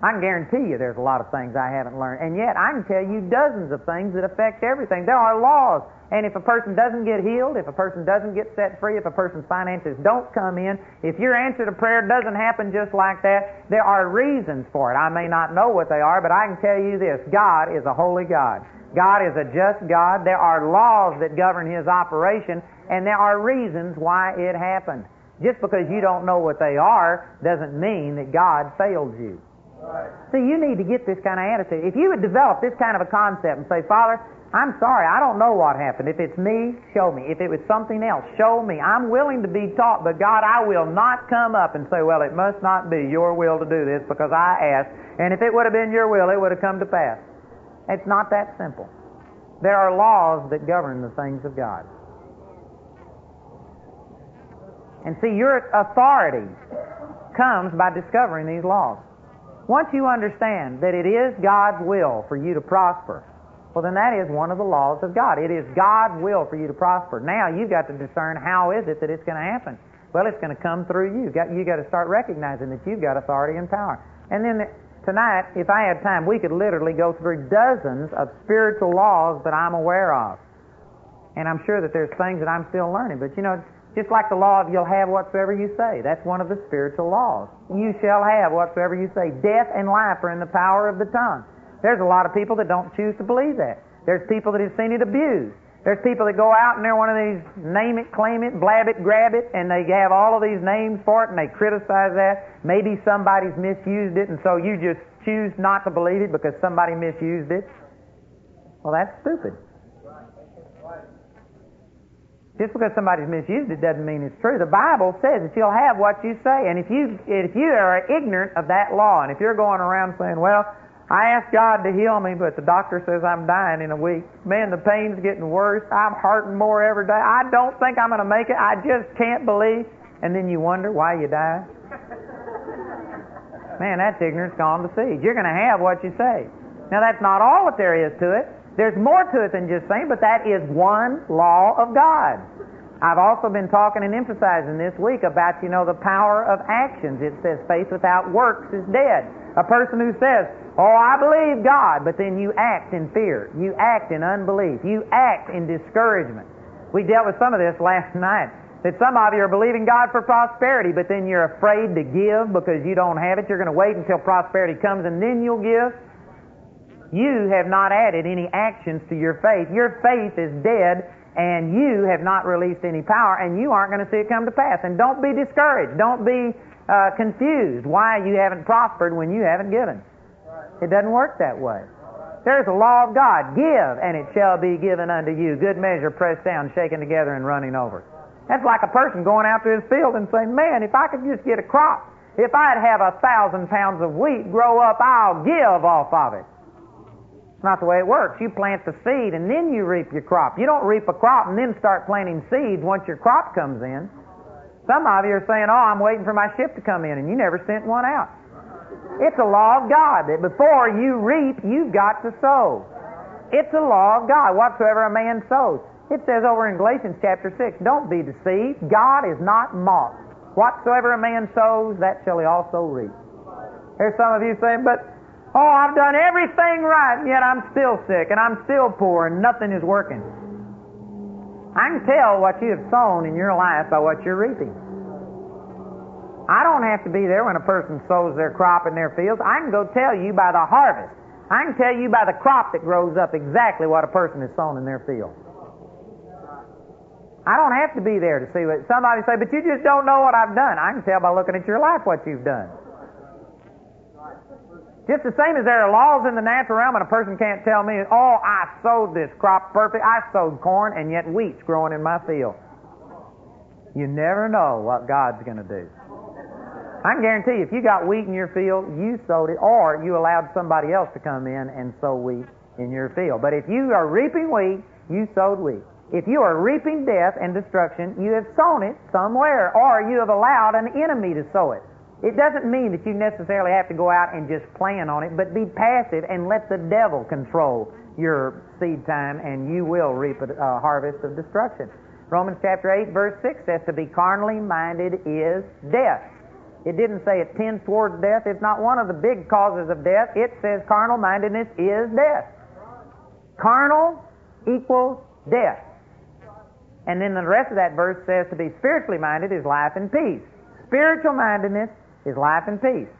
I can guarantee you there's a lot of things I haven't learned. And yet I can tell you dozens of things that affect everything. There are laws and if a person doesn't get healed, if a person doesn't get set free, if a person's finances don't come in, if your answer to prayer doesn't happen just like that, there are reasons for it. I may not know what they are, but I can tell you this God is a holy God. God is a just God. There are laws that govern His operation, and there are reasons why it happened. Just because you don't know what they are doesn't mean that God failed you. Right. See, you need to get this kind of attitude. If you would develop this kind of a concept and say, Father, I'm sorry, I don't know what happened. If it's me, show me. If it was something else, show me. I'm willing to be taught, but God, I will not come up and say, well, it must not be your will to do this because I asked. And if it would have been your will, it would have come to pass. It's not that simple. There are laws that govern the things of God. And see, your authority comes by discovering these laws. Once you understand that it is God's will for you to prosper, well, then that is one of the laws of God. It is God's will for you to prosper. Now you've got to discern how is it that it's going to happen. Well, it's going to come through you. You've got to start recognizing that you've got authority and power. And then tonight, if I had time, we could literally go through dozens of spiritual laws that I'm aware of. And I'm sure that there's things that I'm still learning. But you know, just like the law of you'll have whatsoever you say. That's one of the spiritual laws. You shall have whatsoever you say. Death and life are in the power of the tongue. There's a lot of people that don't choose to believe that. There's people that have seen it abused. There's people that go out and they're one of these name it, claim it, blab it, grab it, and they have all of these names for it and they criticize that. Maybe somebody's misused it and so you just choose not to believe it because somebody misused it. Well, that's stupid. Just because somebody's misused it doesn't mean it's true. The Bible says that you'll have what you say. And if you if you are ignorant of that law, and if you're going around saying, "Well, I asked God to heal me, but the doctor says I'm dying in a week. Man, the pain's getting worse. I'm hurting more every day. I don't think I'm going to make it. I just can't believe. And then you wonder why you die. Man, that's ignorance gone to seed. You're going to have what you say. Now, that's not all that there is to it. There's more to it than just saying, but that is one law of God. I've also been talking and emphasizing this week about, you know, the power of actions. It says faith without works is dead. A person who says, Oh, I believe God, but then you act in fear. You act in unbelief. You act in discouragement. We dealt with some of this last night. That some of you are believing God for prosperity, but then you're afraid to give because you don't have it. You're going to wait until prosperity comes and then you'll give. You have not added any actions to your faith. Your faith is dead and you have not released any power and you aren't going to see it come to pass. And don't be discouraged. Don't be uh, confused why you haven't prospered when you haven't given. It doesn't work that way. There's a law of God. Give, and it shall be given unto you. Good measure, pressed down, shaken together, and running over. That's like a person going out to his field and saying, Man, if I could just get a crop, if I'd have a thousand pounds of wheat grow up, I'll give off of it. It's not the way it works. You plant the seed and then you reap your crop. You don't reap a crop and then start planting seeds once your crop comes in. Some of you are saying, Oh, I'm waiting for my ship to come in, and you never sent one out. It's a law of God that before you reap, you've got to sow. It's a law of God. Whatsoever a man sows. It says over in Galatians chapter 6, don't be deceived. God is not mocked. Whatsoever a man sows, that shall he also reap. Here's some of you saying, but, oh, I've done everything right, and yet I'm still sick, and I'm still poor, and nothing is working. I can tell what you have sown in your life by what you're reaping. I don't have to be there when a person sows their crop in their fields. I can go tell you by the harvest. I can tell you by the crop that grows up exactly what a person has sown in their field. I don't have to be there to see what somebody say, but you just don't know what I've done. I can tell by looking at your life what you've done. Just the same as there are laws in the natural realm, and a person can't tell me, oh, I sowed this crop perfect. I sowed corn, and yet wheat's growing in my field. You never know what God's going to do. I can guarantee you, if you got wheat in your field, you sowed it, or you allowed somebody else to come in and sow wheat in your field. But if you are reaping wheat, you sowed wheat. If you are reaping death and destruction, you have sown it somewhere, or you have allowed an enemy to sow it. It doesn't mean that you necessarily have to go out and just plan on it, but be passive and let the devil control your seed time, and you will reap a harvest of destruction. Romans chapter 8, verse 6 says, To be carnally minded is death. It didn't say it tends towards death. It's not one of the big causes of death. It says carnal mindedness is death. Carnal equals death. And then the rest of that verse says to be spiritually minded is life and peace. Spiritual mindedness is life and peace.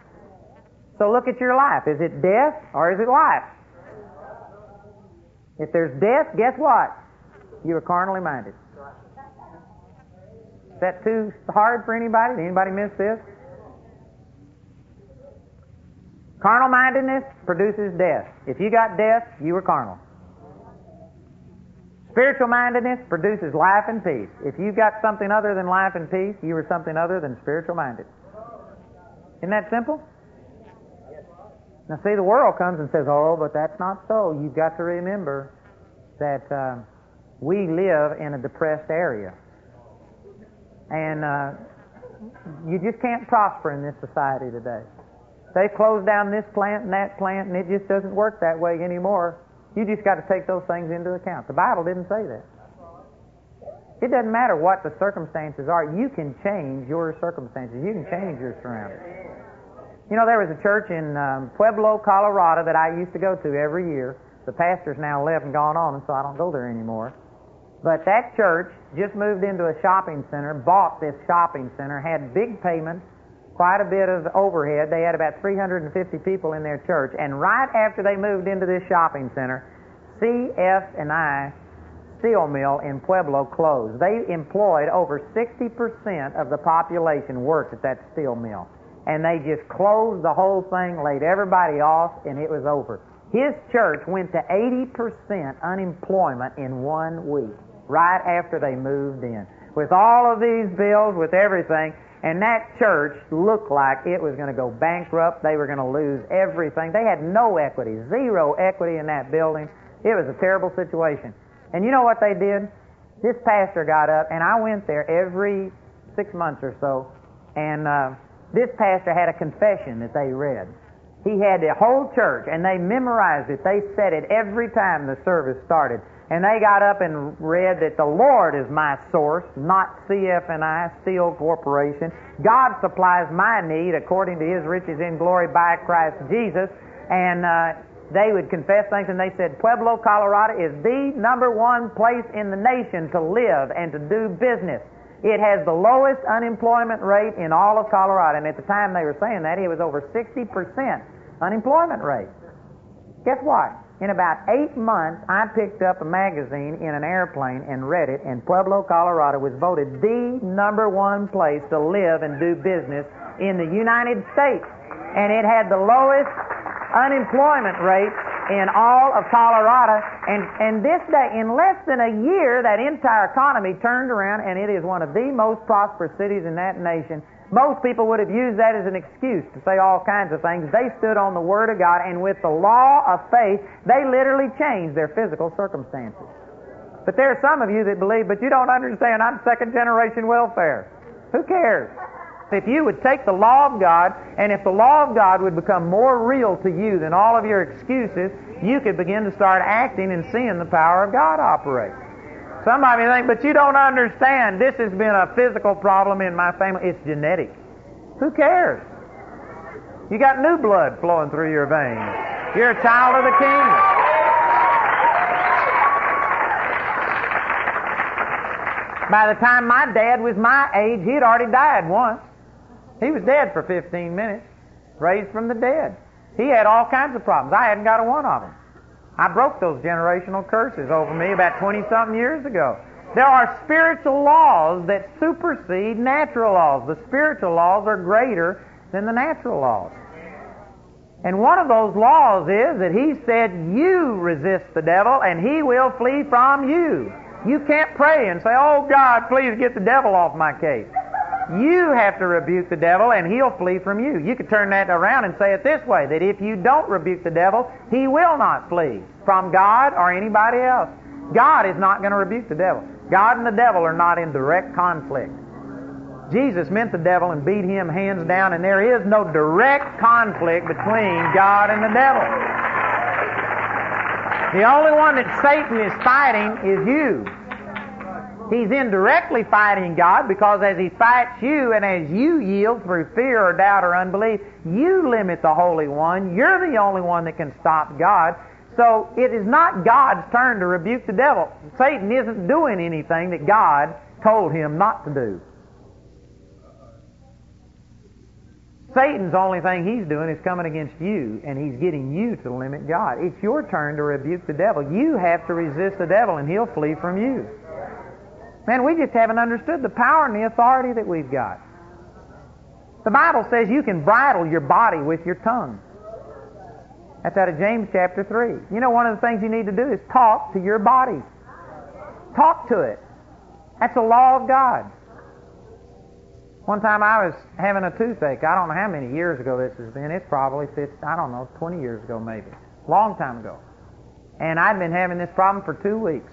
So look at your life. Is it death or is it life? If there's death, guess what? You are carnally minded. Is that too hard for anybody? Did anybody miss this? Carnal mindedness produces death. If you got death, you were carnal. Spiritual mindedness produces life and peace. If you've got something other than life and peace, you were something other than spiritual minded. Isn't that simple? Now, see, the world comes and says, oh, but that's not so. You've got to remember that uh, we live in a depressed area. And uh, you just can't prosper in this society today. They've closed down this plant and that plant, and it just doesn't work that way anymore. You just got to take those things into account. The Bible didn't say that. It doesn't matter what the circumstances are. You can change your circumstances. You can change your surroundings. You know, there was a church in um, Pueblo, Colorado that I used to go to every year. The pastor's now left and gone on, and so I don't go there anymore. But that church just moved into a shopping center, bought this shopping center, had big payments, quite a bit of overhead. They had about 350 people in their church, and right after they moved into this shopping center, CF and I steel mill in Pueblo closed. They employed over 60% of the population worked at that steel mill. And they just closed the whole thing, laid everybody off, and it was over. His church went to 80% unemployment in one week, right after they moved in. With all of these bills, with everything, and that church looked like it was going to go bankrupt. They were going to lose everything. They had no equity, zero equity in that building. It was a terrible situation. And you know what they did? This pastor got up, and I went there every six months or so, and uh, This pastor had a confession that they read. He had the whole church, and they memorized it. They said it every time the service started. And they got up and read that the Lord is my source, not CF&I, Steel Corporation. God supplies my need according to His riches in glory by Christ Jesus. And uh, they would confess things, and they said, Pueblo, Colorado is the number one place in the nation to live and to do business. It has the lowest unemployment rate in all of Colorado. And at the time they were saying that, it was over 60% unemployment rate. Guess what? In about eight months, I picked up a magazine in an airplane and read it, and Pueblo, Colorado was voted the number one place to live and do business in the United States. And it had the lowest unemployment rate in all of Colorado. And, and this day, in less than a year, that entire economy turned around, and it is one of the most prosperous cities in that nation. Most people would have used that as an excuse to say all kinds of things. They stood on the Word of God, and with the law of faith, they literally changed their physical circumstances. But there are some of you that believe, but you don't understand, I'm second generation welfare. Who cares? If you would take the law of God, and if the law of God would become more real to you than all of your excuses, you could begin to start acting and seeing the power of God operate. Somebody think, but you don't understand. This has been a physical problem in my family. It's genetic. Who cares? You got new blood flowing through your veins. You're a child of the King. By the time my dad was my age, he had already died once. He was dead for 15 minutes, raised from the dead. He had all kinds of problems. I hadn't got a one of them. I broke those generational curses over me about 20 something years ago. There are spiritual laws that supersede natural laws. The spiritual laws are greater than the natural laws. And one of those laws is that he said, You resist the devil and he will flee from you. You can't pray and say, Oh God, please get the devil off my case. You have to rebuke the devil and he'll flee from you. You could turn that around and say it this way that if you don't rebuke the devil, he will not flee from God or anybody else. God is not going to rebuke the devil. God and the devil are not in direct conflict. Jesus meant the devil and beat him hands down, and there is no direct conflict between God and the devil. The only one that Satan is fighting is you. He's indirectly fighting God because as he fights you and as you yield through fear or doubt or unbelief, you limit the Holy One. You're the only one that can stop God. So it is not God's turn to rebuke the devil. Satan isn't doing anything that God told him not to do. Satan's only thing he's doing is coming against you, and he's getting you to limit God. It's your turn to rebuke the devil. You have to resist the devil, and he'll flee from you. Man, we just haven't understood the power and the authority that we've got. The Bible says you can bridle your body with your tongue. That's out of James chapter 3. You know, one of the things you need to do is talk to your body. Talk to it. That's a law of God. One time I was having a toothache. I don't know how many years ago this has been. It's probably, 50, I don't know, 20 years ago maybe. Long time ago. And I'd been having this problem for two weeks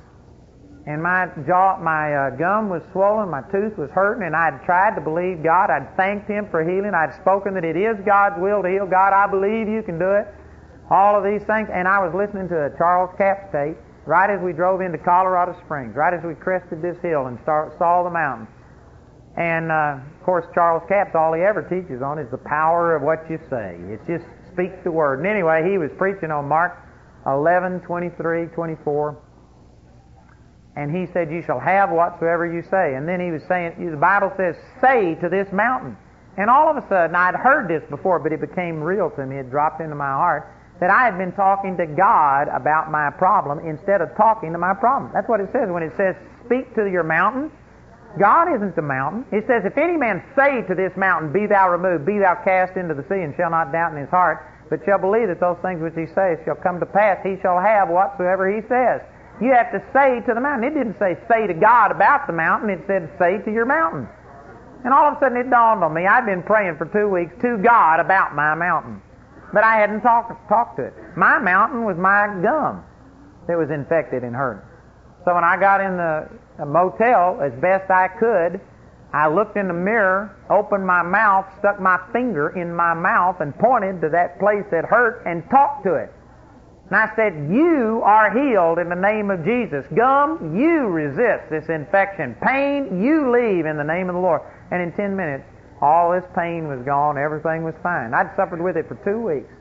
and my jaw, my uh, gum was swollen, my tooth was hurting, and I'd tried to believe God. I'd thanked Him for healing. I'd spoken that it is God's will to heal. God, I believe you can do it. All of these things, and I was listening to a Charles Capps tape right as we drove into Colorado Springs, right as we crested this hill and start, saw the mountain. And uh, of course, Charles Capps, all he ever teaches on is the power of what you say. It just speaks the word. And anyway, he was preaching on Mark 11, 23, 24 and he said, You shall have whatsoever you say. And then he was saying, The Bible says, Say to this mountain. And all of a sudden, I'd heard this before, but it became real to me. It dropped into my heart that I had been talking to God about my problem instead of talking to my problem. That's what it says when it says, Speak to your mountain. God isn't the mountain. It says, If any man say to this mountain, Be thou removed, be thou cast into the sea, and shall not doubt in his heart, but shall believe that those things which he says shall come to pass, he shall have whatsoever he says. You have to say to the mountain. It didn't say say to God about the mountain. It said say to your mountain. And all of a sudden it dawned on me. I'd been praying for two weeks to God about my mountain. But I hadn't talked, talked to it. My mountain was my gum that was infected and hurt. So when I got in the motel, as best I could, I looked in the mirror, opened my mouth, stuck my finger in my mouth, and pointed to that place that hurt and talked to it. And I said, You are healed in the name of Jesus. Gum, you resist this infection. Pain, you leave in the name of the Lord. And in 10 minutes, all this pain was gone. Everything was fine. I'd suffered with it for two weeks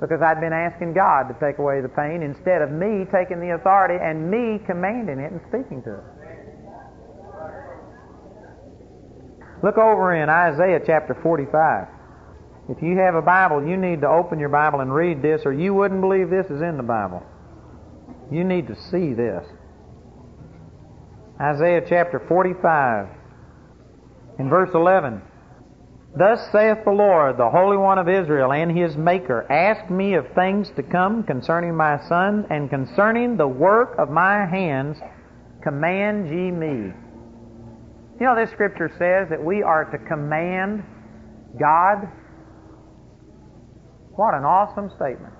because I'd been asking God to take away the pain instead of me taking the authority and me commanding it and speaking to it. Look over in Isaiah chapter 45. If you have a Bible, you need to open your Bible and read this, or you wouldn't believe this is in the Bible. You need to see this. Isaiah chapter 45, in verse 11. Thus saith the Lord, the Holy One of Israel and his Maker, Ask me of things to come concerning my son, and concerning the work of my hands, command ye me. You know, this scripture says that we are to command God. What an awesome statement.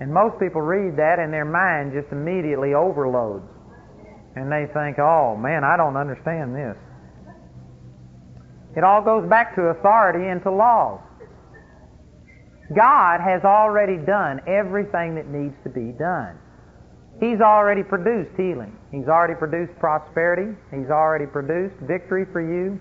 And most people read that and their mind just immediately overloads. And they think, oh man, I don't understand this. It all goes back to authority and to laws. God has already done everything that needs to be done. He's already produced healing. He's already produced prosperity. He's already produced victory for you,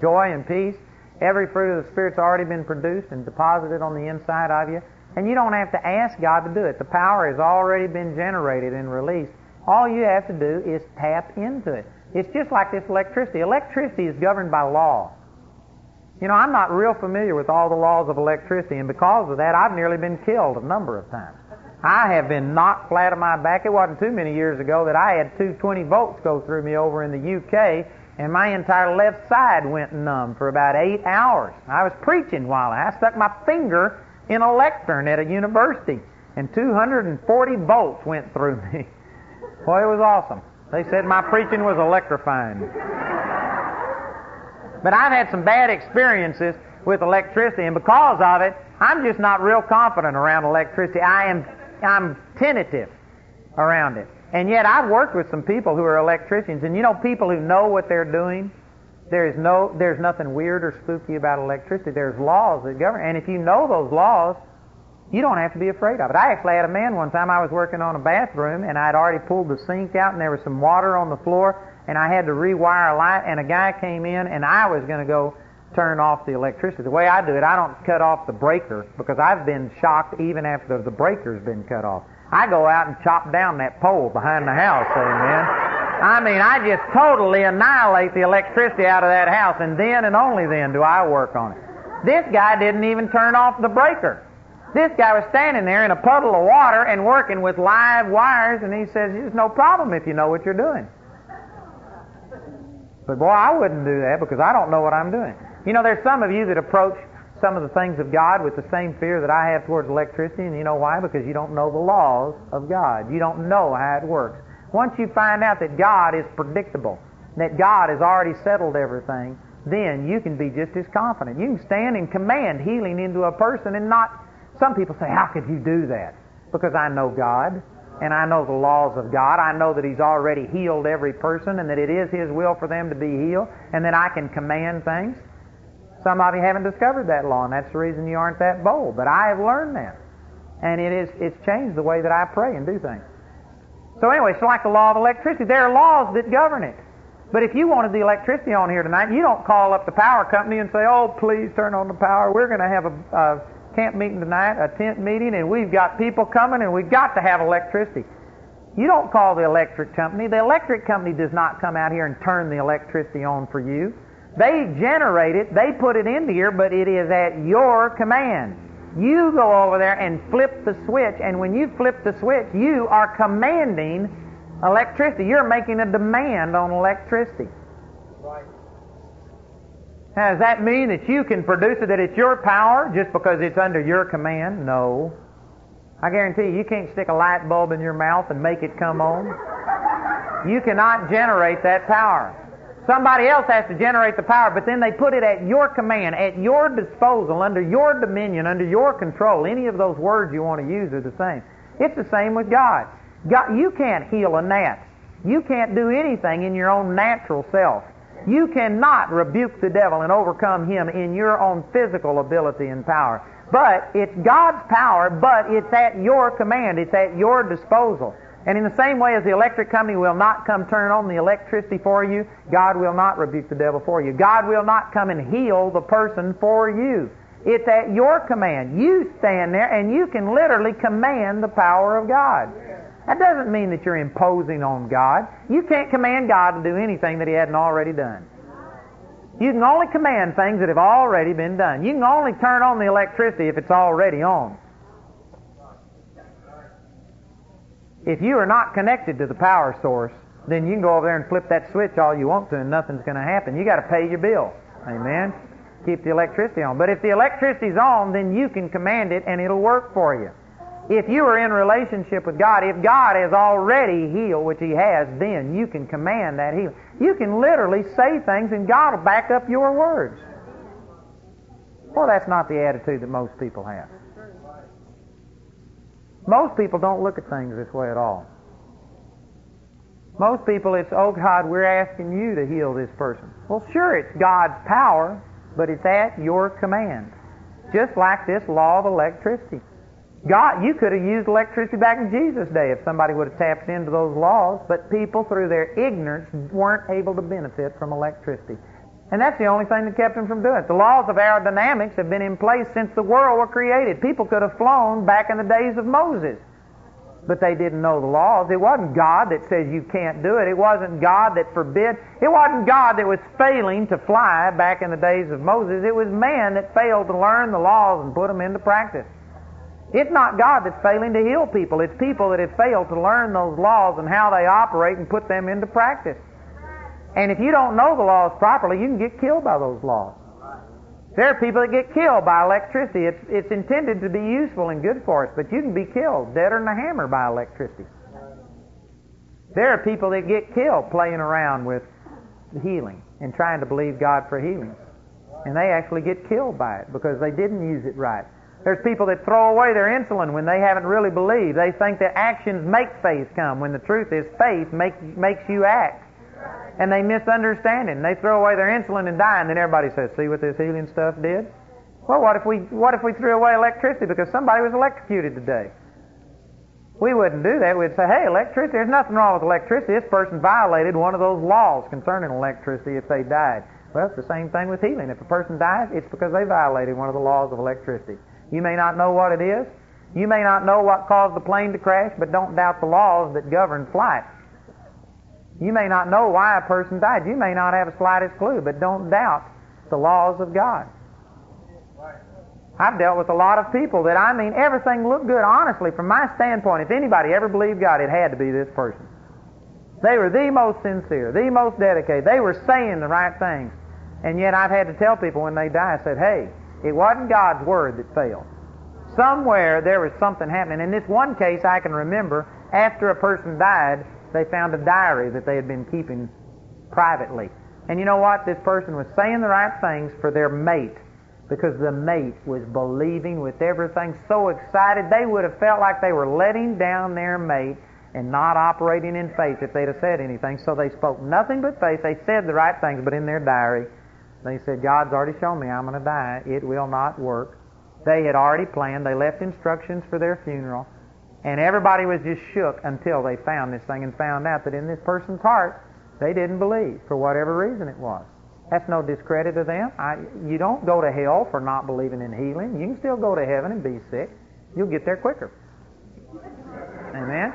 joy and peace. Every fruit of the Spirit's already been produced and deposited on the inside of you. And you don't have to ask God to do it. The power has already been generated and released. All you have to do is tap into it. It's just like this electricity. Electricity is governed by law. You know, I'm not real familiar with all the laws of electricity, and because of that, I've nearly been killed a number of times. I have been knocked flat on my back. It wasn't too many years ago that I had 220 volts go through me over in the UK, and my entire left side went numb for about eight hours. I was preaching while I stuck my finger in a lectern at a university, and 240 volts went through me. Boy, it was awesome. They said my preaching was electrifying. But I've had some bad experiences with electricity, and because of it, I'm just not real confident around electricity. I am I'm tentative around it. And yet I've worked with some people who are electricians, and you know people who know what they're doing. There is no there's nothing weird or spooky about electricity. There's laws that govern, and if you know those laws, you don't have to be afraid of it. I actually had a man one time, I was working on a bathroom, and I'd already pulled the sink out, and there was some water on the floor, and I had to rewire a light, and a guy came in, and I was going to go turn off the electricity. The way I do it, I don't cut off the breaker, because I've been shocked even after the breaker's been cut off. I go out and chop down that pole behind the house, amen. I mean, I just totally annihilate the electricity out of that house, and then and only then do I work on it. This guy didn't even turn off the breaker. This guy was standing there in a puddle of water and working with live wires, and he says, There's no problem if you know what you're doing. But boy, I wouldn't do that because I don't know what I'm doing. You know, there's some of you that approach some of the things of God with the same fear that I have towards electricity, and you know why? Because you don't know the laws of God. You don't know how it works. Once you find out that God is predictable, that God has already settled everything, then you can be just as confident. You can stand and command healing into a person and not some people say, How could you do that? Because I know God and I know the laws of God. I know that He's already healed every person and that it is His will for them to be healed and that I can command things. Some of you haven't discovered that law, and that's the reason you aren't that bold. But I have learned that. And it is, it's changed the way that I pray and do things. So anyway, it's like the law of electricity. There are laws that govern it. But if you wanted the electricity on here tonight, you don't call up the power company and say, oh, please turn on the power. We're going to have a, a camp meeting tonight, a tent meeting, and we've got people coming and we've got to have electricity. You don't call the electric company. The electric company does not come out here and turn the electricity on for you. They generate it, they put it into here, but it is at your command. You go over there and flip the switch, and when you flip the switch, you are commanding electricity. You're making a demand on electricity. Right. Now, does that mean that you can produce it, that it's your power just because it's under your command? No. I guarantee you, you can't stick a light bulb in your mouth and make it come on. You cannot generate that power. Somebody else has to generate the power, but then they put it at your command, at your disposal, under your dominion, under your control. Any of those words you want to use are the same. It's the same with God. God you can't heal a gnat. You can't do anything in your own natural self. You cannot rebuke the devil and overcome him in your own physical ability and power. But it's God's power, but it's at your command. It's at your disposal. And in the same way as the electric company will not come turn on the electricity for you, God will not rebuke the devil for you. God will not come and heal the person for you. It's at your command. You stand there and you can literally command the power of God. That doesn't mean that you're imposing on God. You can't command God to do anything that He hadn't already done. You can only command things that have already been done. You can only turn on the electricity if it's already on. If you are not connected to the power source, then you can go over there and flip that switch all you want to and nothing's going to happen. You got to pay your bill. Amen. Keep the electricity on. But if the electricity's on, then you can command it and it'll work for you. If you are in relationship with God, if God has already healed, which He has, then you can command that healing. You can literally say things and God will back up your words. Well, that's not the attitude that most people have. Most people don't look at things this way at all. Most people, it's, oh God, we're asking you to heal this person. Well, sure, it's God's power, but it's at your command. Just like this law of electricity. God, you could have used electricity back in Jesus' day if somebody would have tapped into those laws, but people, through their ignorance, weren't able to benefit from electricity. And that's the only thing that kept them from doing it. The laws of aerodynamics have been in place since the world were created. People could have flown back in the days of Moses, but they didn't know the laws. It wasn't God that says you can't do it. It wasn't God that forbid. It wasn't God that was failing to fly back in the days of Moses. It was man that failed to learn the laws and put them into practice. It's not God that's failing to heal people. It's people that have failed to learn those laws and how they operate and put them into practice. And if you don't know the laws properly, you can get killed by those laws. There are people that get killed by electricity. It's, it's intended to be useful and good for us, but you can be killed deader than a hammer by electricity. There are people that get killed playing around with healing and trying to believe God for healing. And they actually get killed by it because they didn't use it right. There's people that throw away their insulin when they haven't really believed. They think that actions make faith come, when the truth is faith make, makes you act. And they misunderstand it. And they throw away their insulin and die, and then everybody says, see what this healing stuff did? Well, what if we, what if we threw away electricity because somebody was electrocuted today? We wouldn't do that. We'd say, hey, electricity, there's nothing wrong with electricity. This person violated one of those laws concerning electricity if they died. Well, it's the same thing with healing. If a person dies, it's because they violated one of the laws of electricity. You may not know what it is. You may not know what caused the plane to crash, but don't doubt the laws that govern flight. You may not know why a person died. You may not have a slightest clue, but don't doubt the laws of God. I've dealt with a lot of people that I mean everything looked good. Honestly, from my standpoint, if anybody ever believed God, it had to be this person. They were the most sincere, the most dedicated. They were saying the right things. And yet I've had to tell people when they die, I said, hey, it wasn't God's word that failed. Somewhere there was something happening. In this one case, I can remember after a person died, they found a diary that they had been keeping privately. And you know what? This person was saying the right things for their mate because the mate was believing with everything, so excited they would have felt like they were letting down their mate and not operating in faith if they'd have said anything. So they spoke nothing but faith. They said the right things, but in their diary, they said, God's already shown me I'm going to die. It will not work. They had already planned. They left instructions for their funeral. And everybody was just shook until they found this thing and found out that in this person's heart, they didn't believe for whatever reason it was. That's no discredit to them. I, you don't go to hell for not believing in healing. You can still go to heaven and be sick. You'll get there quicker. Amen?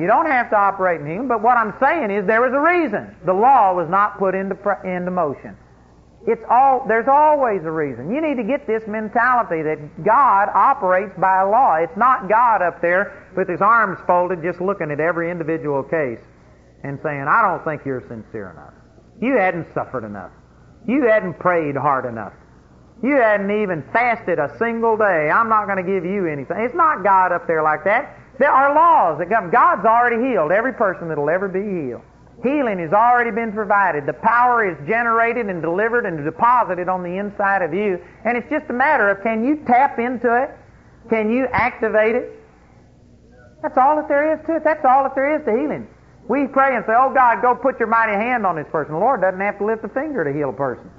You don't have to operate in healing, but what I'm saying is there was a reason. The law was not put into, into motion. It's all, there's always a reason. You need to get this mentality that God operates by law. It's not God up there with his arms folded just looking at every individual case and saying, I don't think you're sincere enough. You hadn't suffered enough. You hadn't prayed hard enough. You hadn't even fasted a single day. I'm not going to give you anything. It's not God up there like that. There are laws that govern. God's already healed every person that'll ever be healed. Healing has already been provided. The power is generated and delivered and deposited on the inside of you. And it's just a matter of can you tap into it? Can you activate it? That's all that there is to it. That's all that there is to healing. We pray and say, Oh God, go put your mighty hand on this person. The Lord doesn't have to lift a finger to heal a person.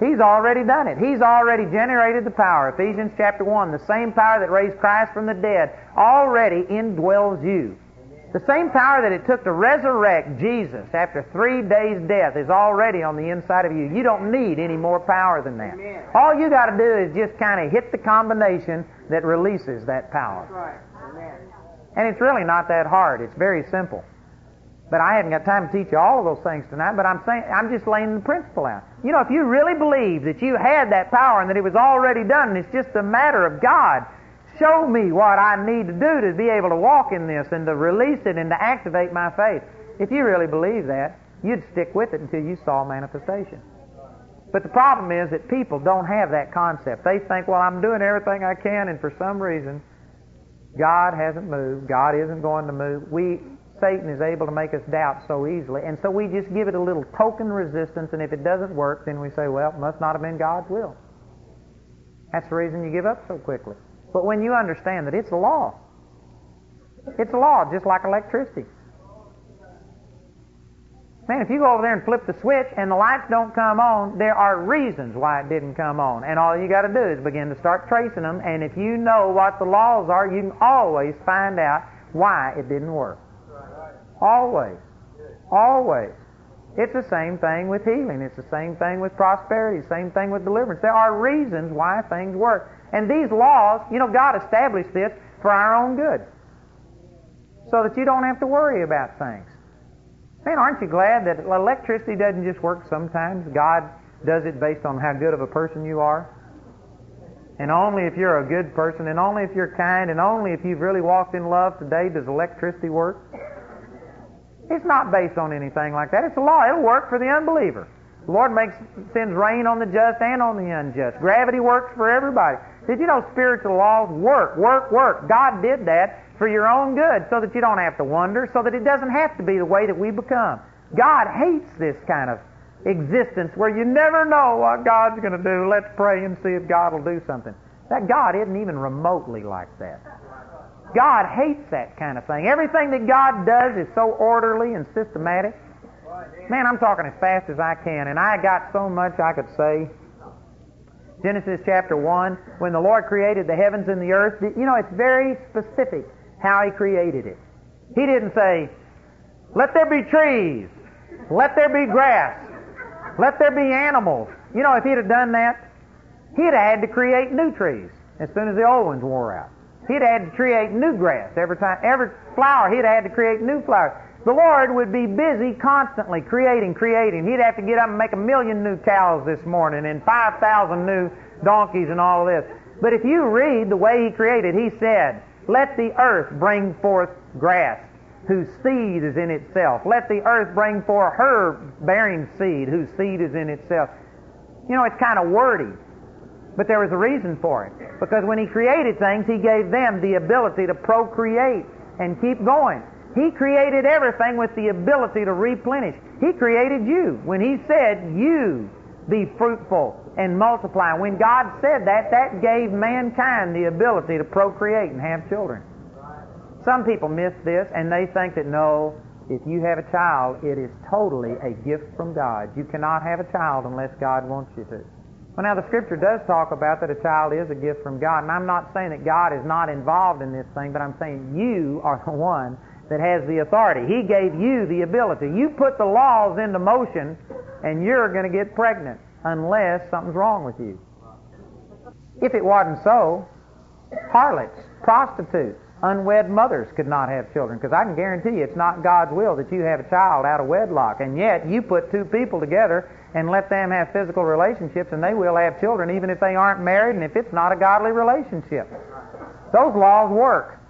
He's already done it. He's already generated the power. Ephesians chapter 1, the same power that raised Christ from the dead already indwells you. The same power that it took to resurrect Jesus after three days' death is already on the inside of you. You don't need any more power than that. Amen. All you got to do is just kind of hit the combination that releases that power. Right. And it's really not that hard. It's very simple. But I haven't got time to teach you all of those things tonight, but I'm saying I'm just laying the principle out. You know, if you really believe that you had that power and that it was already done and it's just a matter of God, show me what I need to do to be able to walk in this and to release it and to activate my faith. If you really believe that, you'd stick with it until you saw manifestation. But the problem is that people don't have that concept. They think, well, I'm doing everything I can, and for some reason, God hasn't moved. God isn't going to move. We Satan is able to make us doubt so easily. And so we just give it a little token resistance, and if it doesn't work, then we say, well, it must not have been God's will. That's the reason you give up so quickly. But when you understand that it's a law, it's a law, just like electricity. Man, if you go over there and flip the switch and the lights don't come on, there are reasons why it didn't come on. And all you got to do is begin to start tracing them. And if you know what the laws are, you can always find out why it didn't work. Always. Always. It's the same thing with healing. It's the same thing with prosperity. Same thing with deliverance. There are reasons why things work. And these laws, you know, God established this for our own good. So that you don't have to worry about things. Man, aren't you glad that electricity doesn't just work sometimes? God does it based on how good of a person you are. And only if you're a good person, and only if you're kind, and only if you've really walked in love today does electricity work. It's not based on anything like that. It's a law. It'll work for the unbeliever. The Lord makes sends rain on the just and on the unjust. Gravity works for everybody. Did you know spiritual laws work, work, work? God did that for your own good, so that you don't have to wonder, so that it doesn't have to be the way that we become. God hates this kind of existence where you never know what God's going to do. Let's pray and see if God will do something. That God isn't even remotely like that. God hates that kind of thing. Everything that God does is so orderly and systematic. Man, I'm talking as fast as I can, and I got so much I could say. Genesis chapter 1, when the Lord created the heavens and the earth, you know, it's very specific how He created it. He didn't say, let there be trees, let there be grass, let there be animals. You know, if He'd have done that, He'd have had to create new trees as soon as the old ones wore out. He'd have had to create new grass every time, every flower. He'd have had to create new flowers. The Lord would be busy constantly creating, creating. He'd have to get up and make a million new cows this morning and 5,000 new donkeys and all this. But if you read the way He created, He said, Let the earth bring forth grass, whose seed is in itself. Let the earth bring forth her bearing seed, whose seed is in itself. You know, it's kind of wordy. But there was a reason for it. Because when He created things, He gave them the ability to procreate and keep going. He created everything with the ability to replenish. He created you. When He said, You be fruitful and multiply, when God said that, that gave mankind the ability to procreate and have children. Some people miss this and they think that no, if you have a child, it is totally a gift from God. You cannot have a child unless God wants you to. Well, now the scripture does talk about that a child is a gift from God, and I'm not saying that God is not involved in this thing, but I'm saying you are the one that has the authority. He gave you the ability. You put the laws into motion, and you're going to get pregnant unless something's wrong with you. If it wasn't so, harlots, prostitutes, unwed mothers could not have children because I can guarantee you it's not God's will that you have a child out of wedlock. And yet you put two people together and let them have physical relationships and they will have children even if they aren't married and if it's not a godly relationship. Those laws work.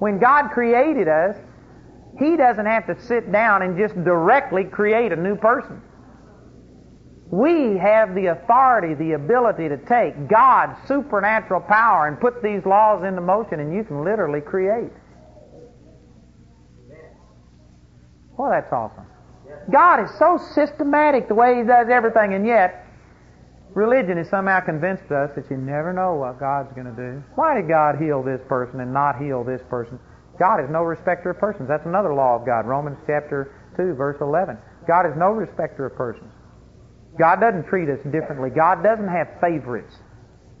When God created us, He doesn't have to sit down and just directly create a new person. We have the authority, the ability to take God's supernatural power and put these laws into motion, and you can literally create. Well, that's awesome. God is so systematic the way He does everything, and yet religion has somehow convinced us that you never know what God's going to do. Why did God heal this person and not heal this person? God is no respecter of persons. That's another law of God. Romans chapter 2, verse 11. God is no respecter of persons. God doesn't treat us differently. God doesn't have favorites.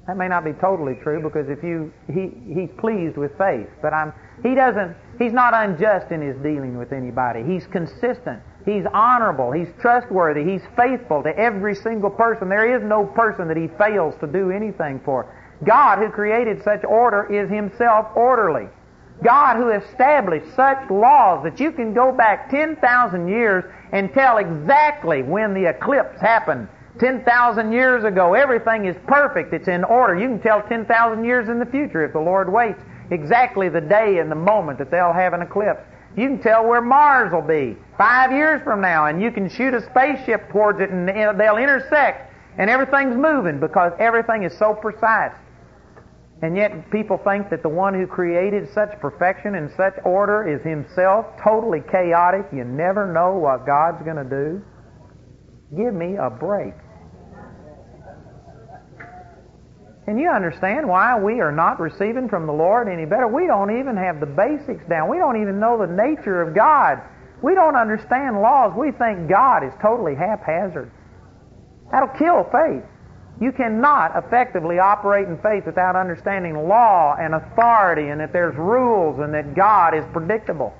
That may not be totally true because if you he he's pleased with faith, but I'm he doesn't he's not unjust in his dealing with anybody. He's consistent. He's honorable. He's trustworthy. He's faithful to every single person. There is no person that he fails to do anything for. God who created such order is himself orderly. God who established such laws that you can go back 10,000 years and tell exactly when the eclipse happened 10,000 years ago. Everything is perfect. It's in order. You can tell 10,000 years in the future if the Lord waits exactly the day and the moment that they'll have an eclipse. You can tell where Mars will be five years from now, and you can shoot a spaceship towards it, and they'll intersect, and everything's moving because everything is so precise. And yet, people think that the one who created such perfection and such order is himself totally chaotic. You never know what God's going to do. Give me a break. Can you understand why we are not receiving from the Lord any better? We don't even have the basics down. We don't even know the nature of God. We don't understand laws. We think God is totally haphazard. That'll kill faith. You cannot effectively operate in faith without understanding law and authority and that there's rules and that God is predictable.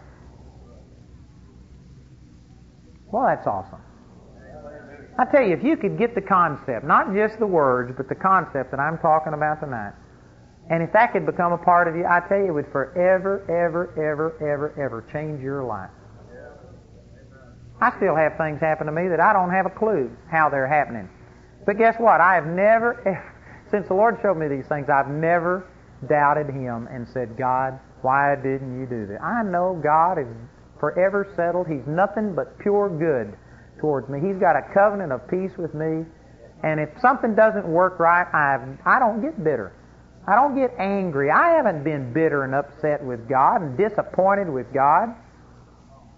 Well, that's awesome. I tell you, if you could get the concept, not just the words, but the concept that I'm talking about tonight, and if that could become a part of you, I tell you, it would forever, ever, ever, ever, ever change your life. I still have things happen to me that I don't have a clue how they're happening. But guess what? I have never, ever, since the Lord showed me these things, I've never doubted Him and said, God, why didn't you do this? I know God is forever settled. He's nothing but pure good towards me. He's got a covenant of peace with me. And if something doesn't work right, I I don't get bitter. I don't get angry. I haven't been bitter and upset with God and disappointed with God.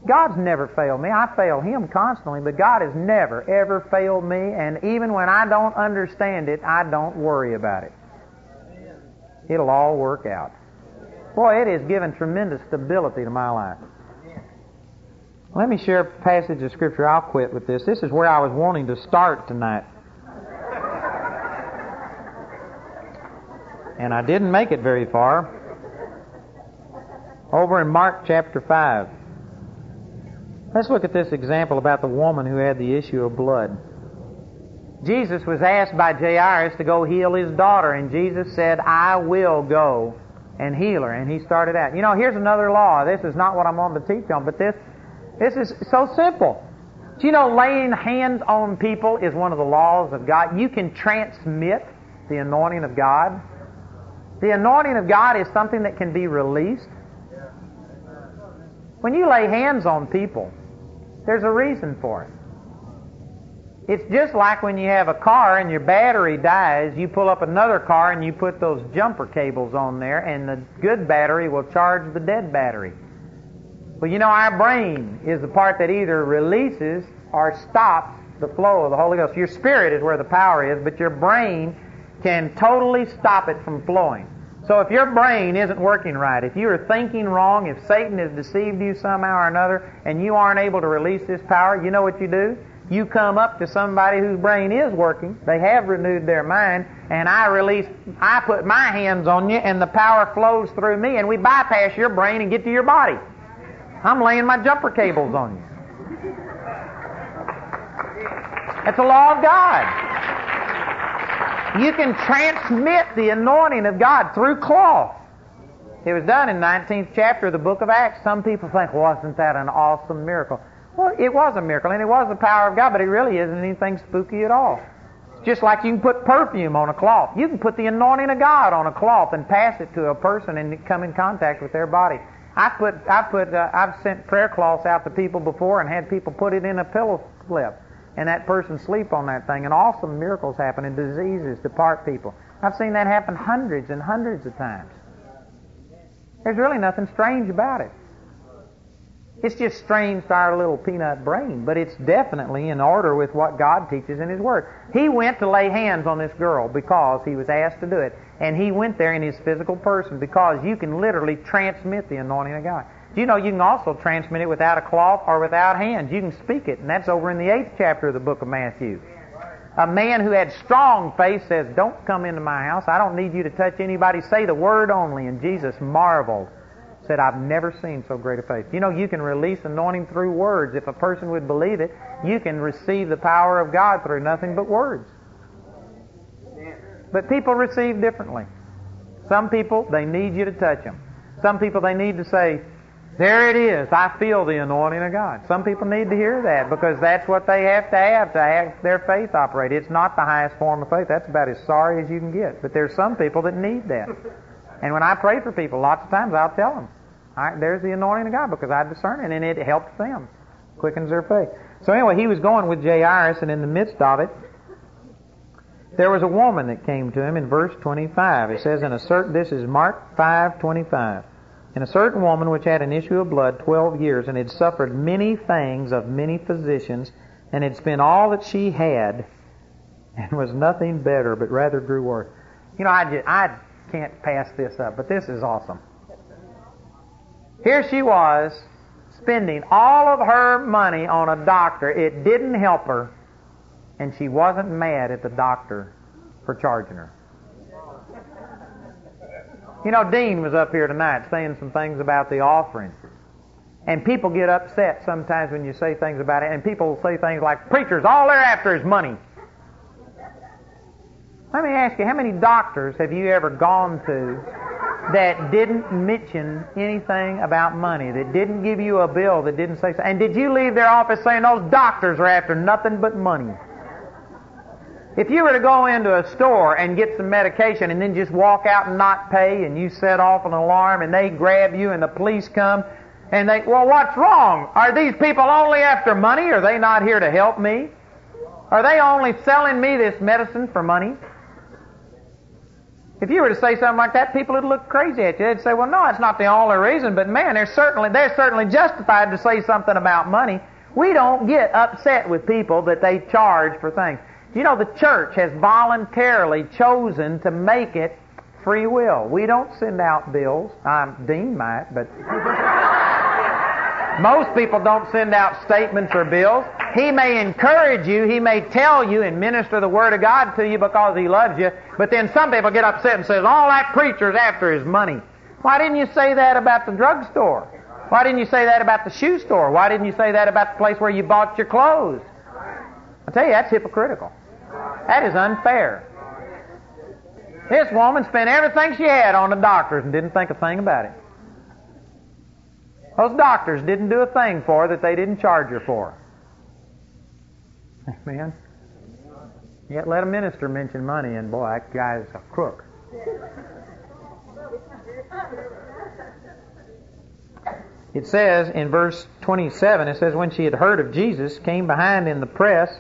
God's never failed me. I fail Him constantly, but God has never, ever failed me. And even when I don't understand it, I don't worry about it. It'll all work out. Boy, it has given tremendous stability to my life. Let me share a passage of Scripture. I'll quit with this. This is where I was wanting to start tonight. And I didn't make it very far. Over in Mark chapter 5. Let's look at this example about the woman who had the issue of blood. Jesus was asked by Jairus to go heal his daughter, and Jesus said, I will go and heal her. And he started out. You know, here's another law. This is not what I'm on to teach on, but this this is so simple. Do you know laying hands on people is one of the laws of God? You can transmit the anointing of God. The anointing of God is something that can be released. When you lay hands on people, there's a reason for it. It's just like when you have a car and your battery dies, you pull up another car and you put those jumper cables on there, and the good battery will charge the dead battery. Well, you know, our brain is the part that either releases or stops the flow of the Holy Ghost. Your spirit is where the power is, but your brain can totally stop it from flowing. So if your brain isn't working right, if you are thinking wrong, if Satan has deceived you somehow or another, and you aren't able to release this power, you know what you do? You come up to somebody whose brain is working, they have renewed their mind, and I release, I put my hands on you, and the power flows through me, and we bypass your brain and get to your body. I'm laying my jumper cables on you. It's a law of God. You can transmit the anointing of God through cloth. It was done in 19th chapter of the book of Acts. Some people think, wasn't that an awesome miracle? Well, it was a miracle, and it was the power of God, but it really isn't anything spooky at all. It's just like you can put perfume on a cloth. You can put the anointing of God on a cloth and pass it to a person and come in contact with their body. I put, I put, uh, I've sent prayer cloths out to people before and had people put it in a pillow slip, and that person sleep on that thing, and awesome miracles happen, and diseases depart people. I've seen that happen hundreds and hundreds of times. There's really nothing strange about it. It's just strange to our little peanut brain, but it's definitely in order with what God teaches in His Word. He went to lay hands on this girl because he was asked to do it. And he went there in his physical person because you can literally transmit the anointing of God. You know you can also transmit it without a cloth or without hands? You can speak it, and that's over in the eighth chapter of the book of Matthew. A man who had strong faith says, Don't come into my house. I don't need you to touch anybody. Say the word only. And Jesus marveled said, I've never seen so great a faith. You know, you can release anointing through words. If a person would believe it, you can receive the power of God through nothing but words. But people receive differently. Some people, they need you to touch them. Some people, they need to say, there it is. I feel the anointing of God. Some people need to hear that because that's what they have to have to have their faith operate. It's not the highest form of faith. That's about as sorry as you can get. But there's some people that need that. And when I pray for people, lots of times I'll tell them, there's the anointing of God because I discern it and it helps them, quickens their faith. So anyway, he was going with Jairus, and in the midst of it, there was a woman that came to him in verse 25. It says, "In a certain this is Mark 5:25." And a certain woman which had an issue of blood twelve years, and had suffered many things of many physicians, and had spent all that she had, and was nothing better, but rather grew worse. You know, I just, I can't pass this up, but this is awesome. Here she was spending all of her money on a doctor. It didn't help her, and she wasn't mad at the doctor for charging her. You know, Dean was up here tonight saying some things about the offering. And people get upset sometimes when you say things about it, and people say things like, preachers, all they're after is money. Let me ask you, how many doctors have you ever gone to that didn't mention anything about money, that didn't give you a bill, that didn't say? And did you leave their office saying those doctors are after nothing but money? If you were to go into a store and get some medication and then just walk out and not pay and you set off an alarm and they grab you and the police come and they, well, what's wrong? Are these people only after money? Are they not here to help me? Are they only selling me this medicine for money? If you were to say something like that, people would look crazy at you. They'd say, well, no, it's not the only reason, but man, they're certainly, they're certainly justified to say something about money. We don't get upset with people that they charge for things. You know, the church has voluntarily chosen to make it free will. We don't send out bills. Um, Dean might, but most people don't send out statements or bills. He may encourage you, he may tell you and minister the Word of God to you because he loves you, but then some people get upset and says, all that preacher's after is money. Why didn't you say that about the drugstore? Why didn't you say that about the shoe store? Why didn't you say that about the place where you bought your clothes? I tell you, that's hypocritical. That is unfair. This woman spent everything she had on the doctors and didn't think a thing about it. Those doctors didn't do a thing for her that they didn't charge her for. Amen. Yet let a minister mention money, and boy, that guy's a crook. It says in verse 27, it says, When she had heard of Jesus, came behind in the press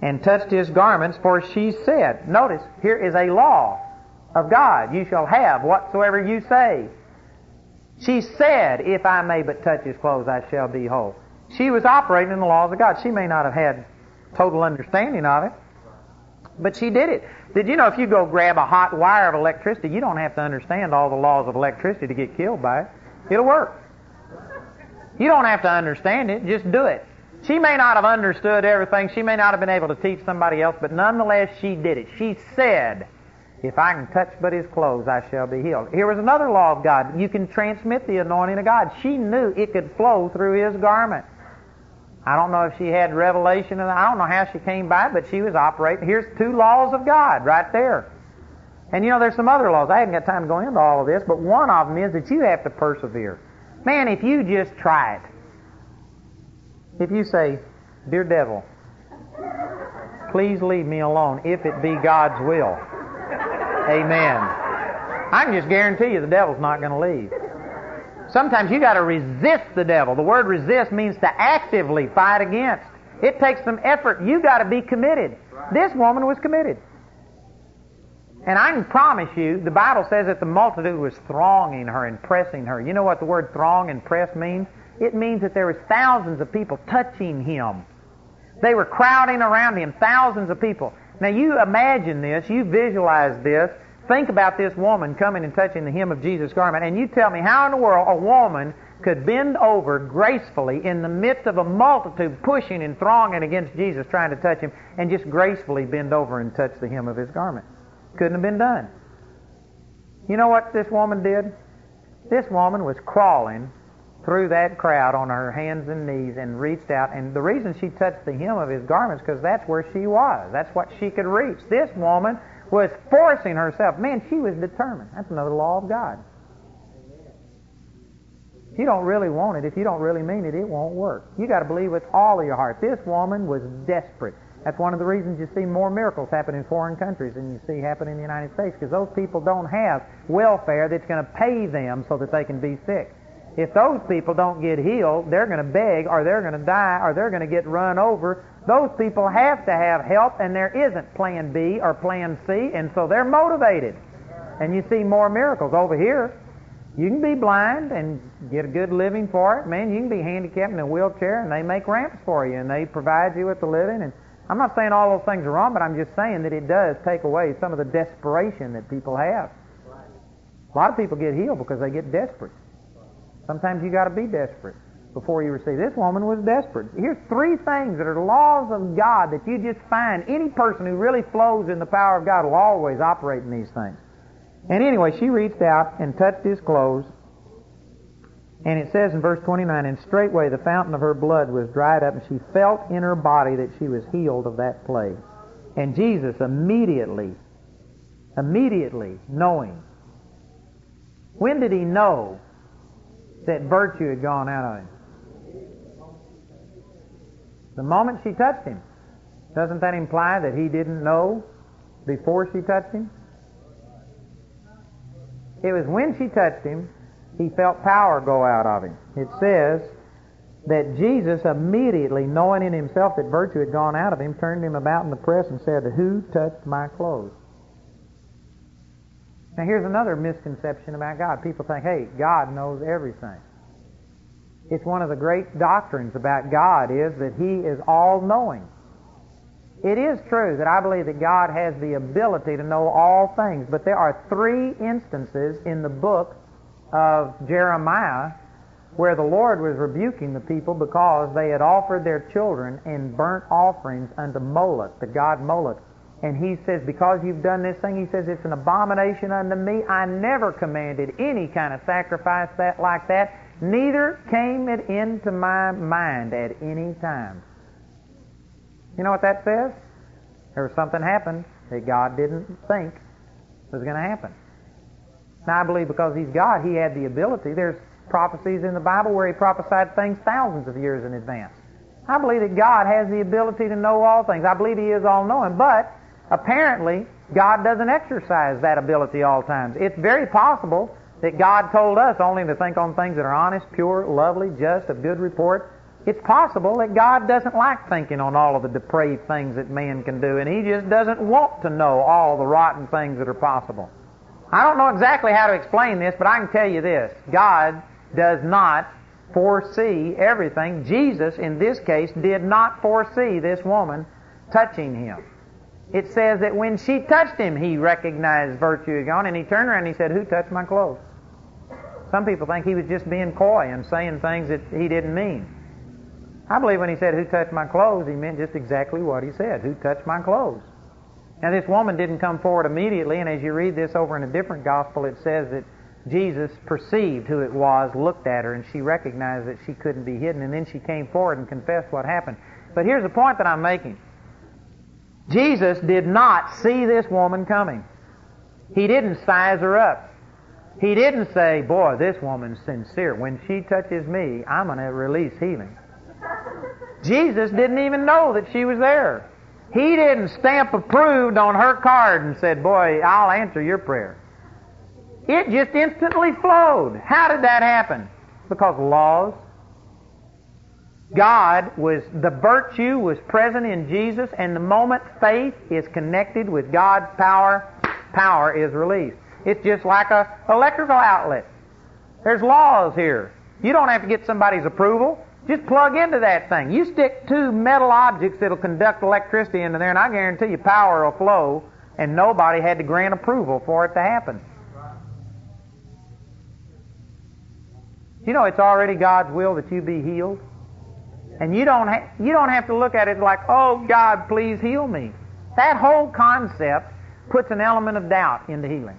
and touched his garments, for she said, Notice, here is a law of God. You shall have whatsoever you say. She said, If I may but touch his clothes, I shall be whole. She was operating in the laws of God. She may not have had total understanding of it, but she did it. Did you know if you go grab a hot wire of electricity, you don't have to understand all the laws of electricity to get killed by it? It'll work. You don't have to understand it, just do it. She may not have understood everything. She may not have been able to teach somebody else, but nonetheless, she did it. She said, If I can touch but his clothes, I shall be healed. Here was another law of God. You can transmit the anointing of God. She knew it could flow through his garment. I don't know if she had revelation, and I don't know how she came by, but she was operating. Here's two laws of God right there. And you know, there's some other laws. I haven't got time to go into all of this, but one of them is that you have to persevere. Man, if you just try it, if you say, Dear devil, please leave me alone if it be God's will. Amen. I can just guarantee you the devil's not going to leave. Sometimes you got to resist the devil. The word resist means to actively fight against. It takes some effort. You got to be committed. This woman was committed. And I can promise you, the Bible says that the multitude was thronging her and pressing her. You know what the word throng and press means? It means that there was thousands of people touching him. They were crowding around him, thousands of people. Now you imagine this, you visualize this, think about this woman coming and touching the hem of Jesus' garment, and you tell me how in the world a woman could bend over gracefully in the midst of a multitude pushing and thronging against Jesus trying to touch him and just gracefully bend over and touch the hem of his garment. Couldn't have been done. You know what this woman did? This woman was crawling through that crowd on her hands and knees and reached out. And the reason she touched the hem of his garments because that's where she was. That's what she could reach. This woman was forcing herself. Man, she was determined. That's another law of God. If you don't really want it, if you don't really mean it, it won't work. You got to believe with all of your heart. This woman was desperate. That's one of the reasons you see more miracles happen in foreign countries than you see happen in the United States, because those people don't have welfare that's going to pay them so that they can be sick. If those people don't get healed, they're going to beg, or they're going to die, or they're going to get run over. Those people have to have help, and there isn't Plan B or Plan C, and so they're motivated. And you see more miracles over here. You can be blind and get a good living for it. Man, you can be handicapped in a wheelchair, and they make ramps for you, and they provide you with the living, and I'm not saying all those things are wrong, but I'm just saying that it does take away some of the desperation that people have. A lot of people get healed because they get desperate. Sometimes you got to be desperate before you receive. This woman was desperate. Here's three things that are laws of God that you just find. Any person who really flows in the power of God will always operate in these things. And anyway, she reached out and touched his clothes, and it says in verse 29, and straightway the fountain of her blood was dried up, and she felt in her body that she was healed of that plague. And Jesus immediately, immediately knowing, when did he know that virtue had gone out of him? The moment she touched him. Doesn't that imply that he didn't know before she touched him? It was when she touched him he felt power go out of him. It says that Jesus immediately, knowing in himself that virtue had gone out of him, turned him about in the press and said, Who touched my clothes? Now here's another misconception about God. People think, hey, God knows everything. It's one of the great doctrines about God is that He is all-knowing. It is true that I believe that God has the ability to know all things, but there are three instances in the book of Jeremiah where the Lord was rebuking the people because they had offered their children in burnt offerings unto Moloch, the god Moloch. And he says, Because you've done this thing, he says, it's an abomination unto me. I never commanded any kind of sacrifice that like that, neither came it into my mind at any time. You know what that says? There was something happened that God didn't think was going to happen. Now, I believe because he's God, he had the ability. There's prophecies in the Bible where he prophesied things thousands of years in advance. I believe that God has the ability to know all things. I believe he is all knowing, but apparently God doesn't exercise that ability all times. It's very possible that God told us only to think on things that are honest, pure, lovely, just, of good report. It's possible that God doesn't like thinking on all of the depraved things that man can do, and he just doesn't want to know all the rotten things that are possible. I don't know exactly how to explain this, but I can tell you this. God does not foresee everything. Jesus, in this case, did not foresee this woman touching him. It says that when she touched him, he recognized virtue had gone, and he turned around and he said, Who touched my clothes? Some people think he was just being coy and saying things that he didn't mean. I believe when he said, Who touched my clothes, he meant just exactly what he said. Who touched my clothes? Now, this woman didn't come forward immediately, and as you read this over in a different gospel, it says that Jesus perceived who it was, looked at her, and she recognized that she couldn't be hidden, and then she came forward and confessed what happened. But here's the point that I'm making Jesus did not see this woman coming, He didn't size her up. He didn't say, Boy, this woman's sincere. When she touches me, I'm going to release healing. Jesus didn't even know that she was there. He didn't stamp approved on her card and said, Boy, I'll answer your prayer. It just instantly flowed. How did that happen? Because laws. God was, the virtue was present in Jesus, and the moment faith is connected with God's power, power is released. It's just like a electrical outlet. There's laws here. You don't have to get somebody's approval. Just plug into that thing. You stick two metal objects that'll conduct electricity into there, and I guarantee you power will flow, and nobody had to grant approval for it to happen. You know, it's already God's will that you be healed. And you don't, ha- you don't have to look at it like, oh, God, please heal me. That whole concept puts an element of doubt into healing.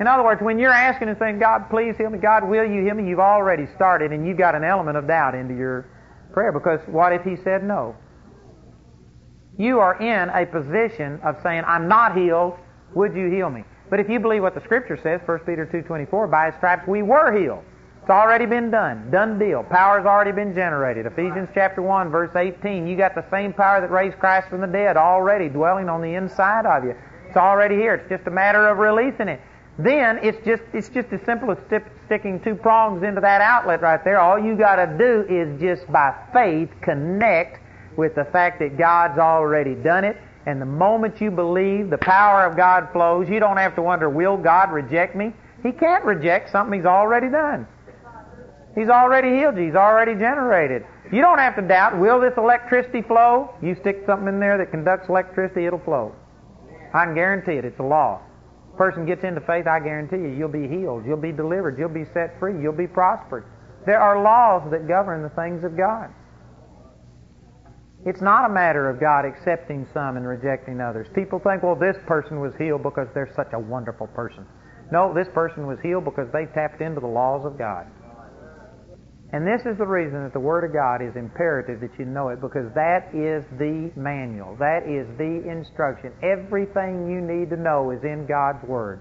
In other words, when you're asking and saying, God, please heal me, God, will you heal me, you've already started and you've got an element of doubt into your prayer because what if He said no? You are in a position of saying, I'm not healed, would you heal me? But if you believe what the Scripture says, 1 Peter 2.24, by His stripes we were healed. It's already been done. Done deal. Power's already been generated. Ephesians chapter 1, verse 18. You got the same power that raised Christ from the dead already dwelling on the inside of you. It's already here. It's just a matter of releasing it. Then it's just it's just as simple as sticking two prongs into that outlet right there. All you got to do is just by faith connect with the fact that God's already done it. And the moment you believe, the power of God flows. You don't have to wonder, will God reject me? He can't reject something He's already done. He's already healed you. He's already generated. You don't have to doubt, will this electricity flow? You stick something in there that conducts electricity, it'll flow. I can guarantee it. It's a law. Person gets into faith, I guarantee you, you'll be healed, you'll be delivered, you'll be set free, you'll be prospered. There are laws that govern the things of God. It's not a matter of God accepting some and rejecting others. People think, well, this person was healed because they're such a wonderful person. No, this person was healed because they tapped into the laws of God. And this is the reason that the Word of God is imperative that you know it because that is the manual. That is the instruction. Everything you need to know is in God's Word.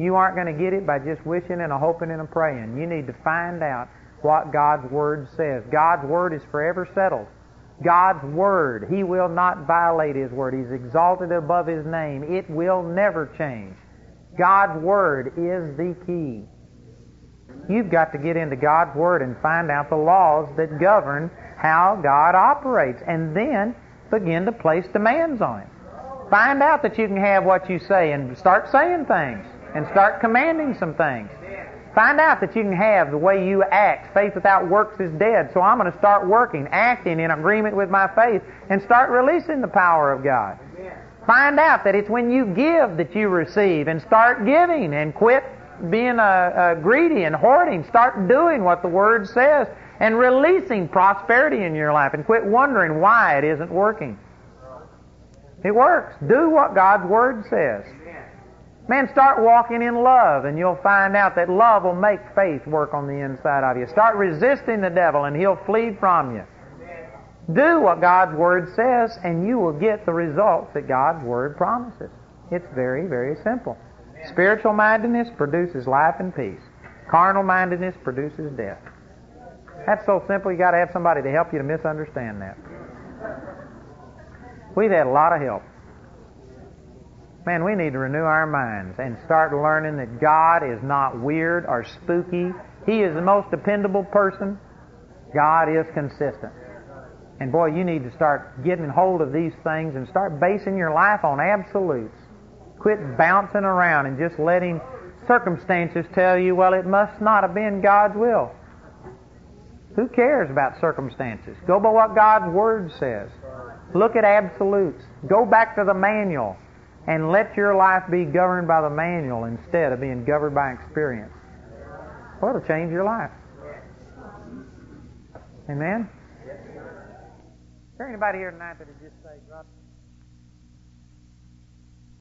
You aren't going to get it by just wishing and a hoping and a praying. You need to find out what God's Word says. God's Word is forever settled. God's Word, He will not violate His Word. He's exalted above His name. It will never change. God's Word is the key. You've got to get into God's Word and find out the laws that govern how God operates, and then begin to place demands on Him. Find out that you can have what you say and start saying things and start commanding some things. Find out that you can have the way you act. Faith without works is dead. So I'm going to start working, acting in agreement with my faith, and start releasing the power of God. Find out that it's when you give that you receive, and start giving, and quit being greedy and hoarding. Start doing what the Word says and releasing prosperity in your life and quit wondering why it isn't working. It works. Do what God's Word says. Man, start walking in love and you'll find out that love will make faith work on the inside of you. Start resisting the devil and he'll flee from you. Do what God's Word says and you will get the results that God's Word promises. It's very, very simple. Spiritual mindedness produces life and peace. Carnal mindedness produces death. That's so simple, you got to have somebody to help you to misunderstand that. We've had a lot of help. Man, we need to renew our minds and start learning that God is not weird or spooky. He is the most dependable person. God is consistent. And boy, you need to start getting hold of these things and start basing your life on absolutes. Quit bouncing around and just letting circumstances tell you, well, it must not have been God's will. Who cares about circumstances? Go by what God's Word says. Look at absolutes. Go back to the manual and let your life be governed by the manual instead of being governed by experience. Well, it'll change your life. Amen? Is there anybody here tonight that would just say,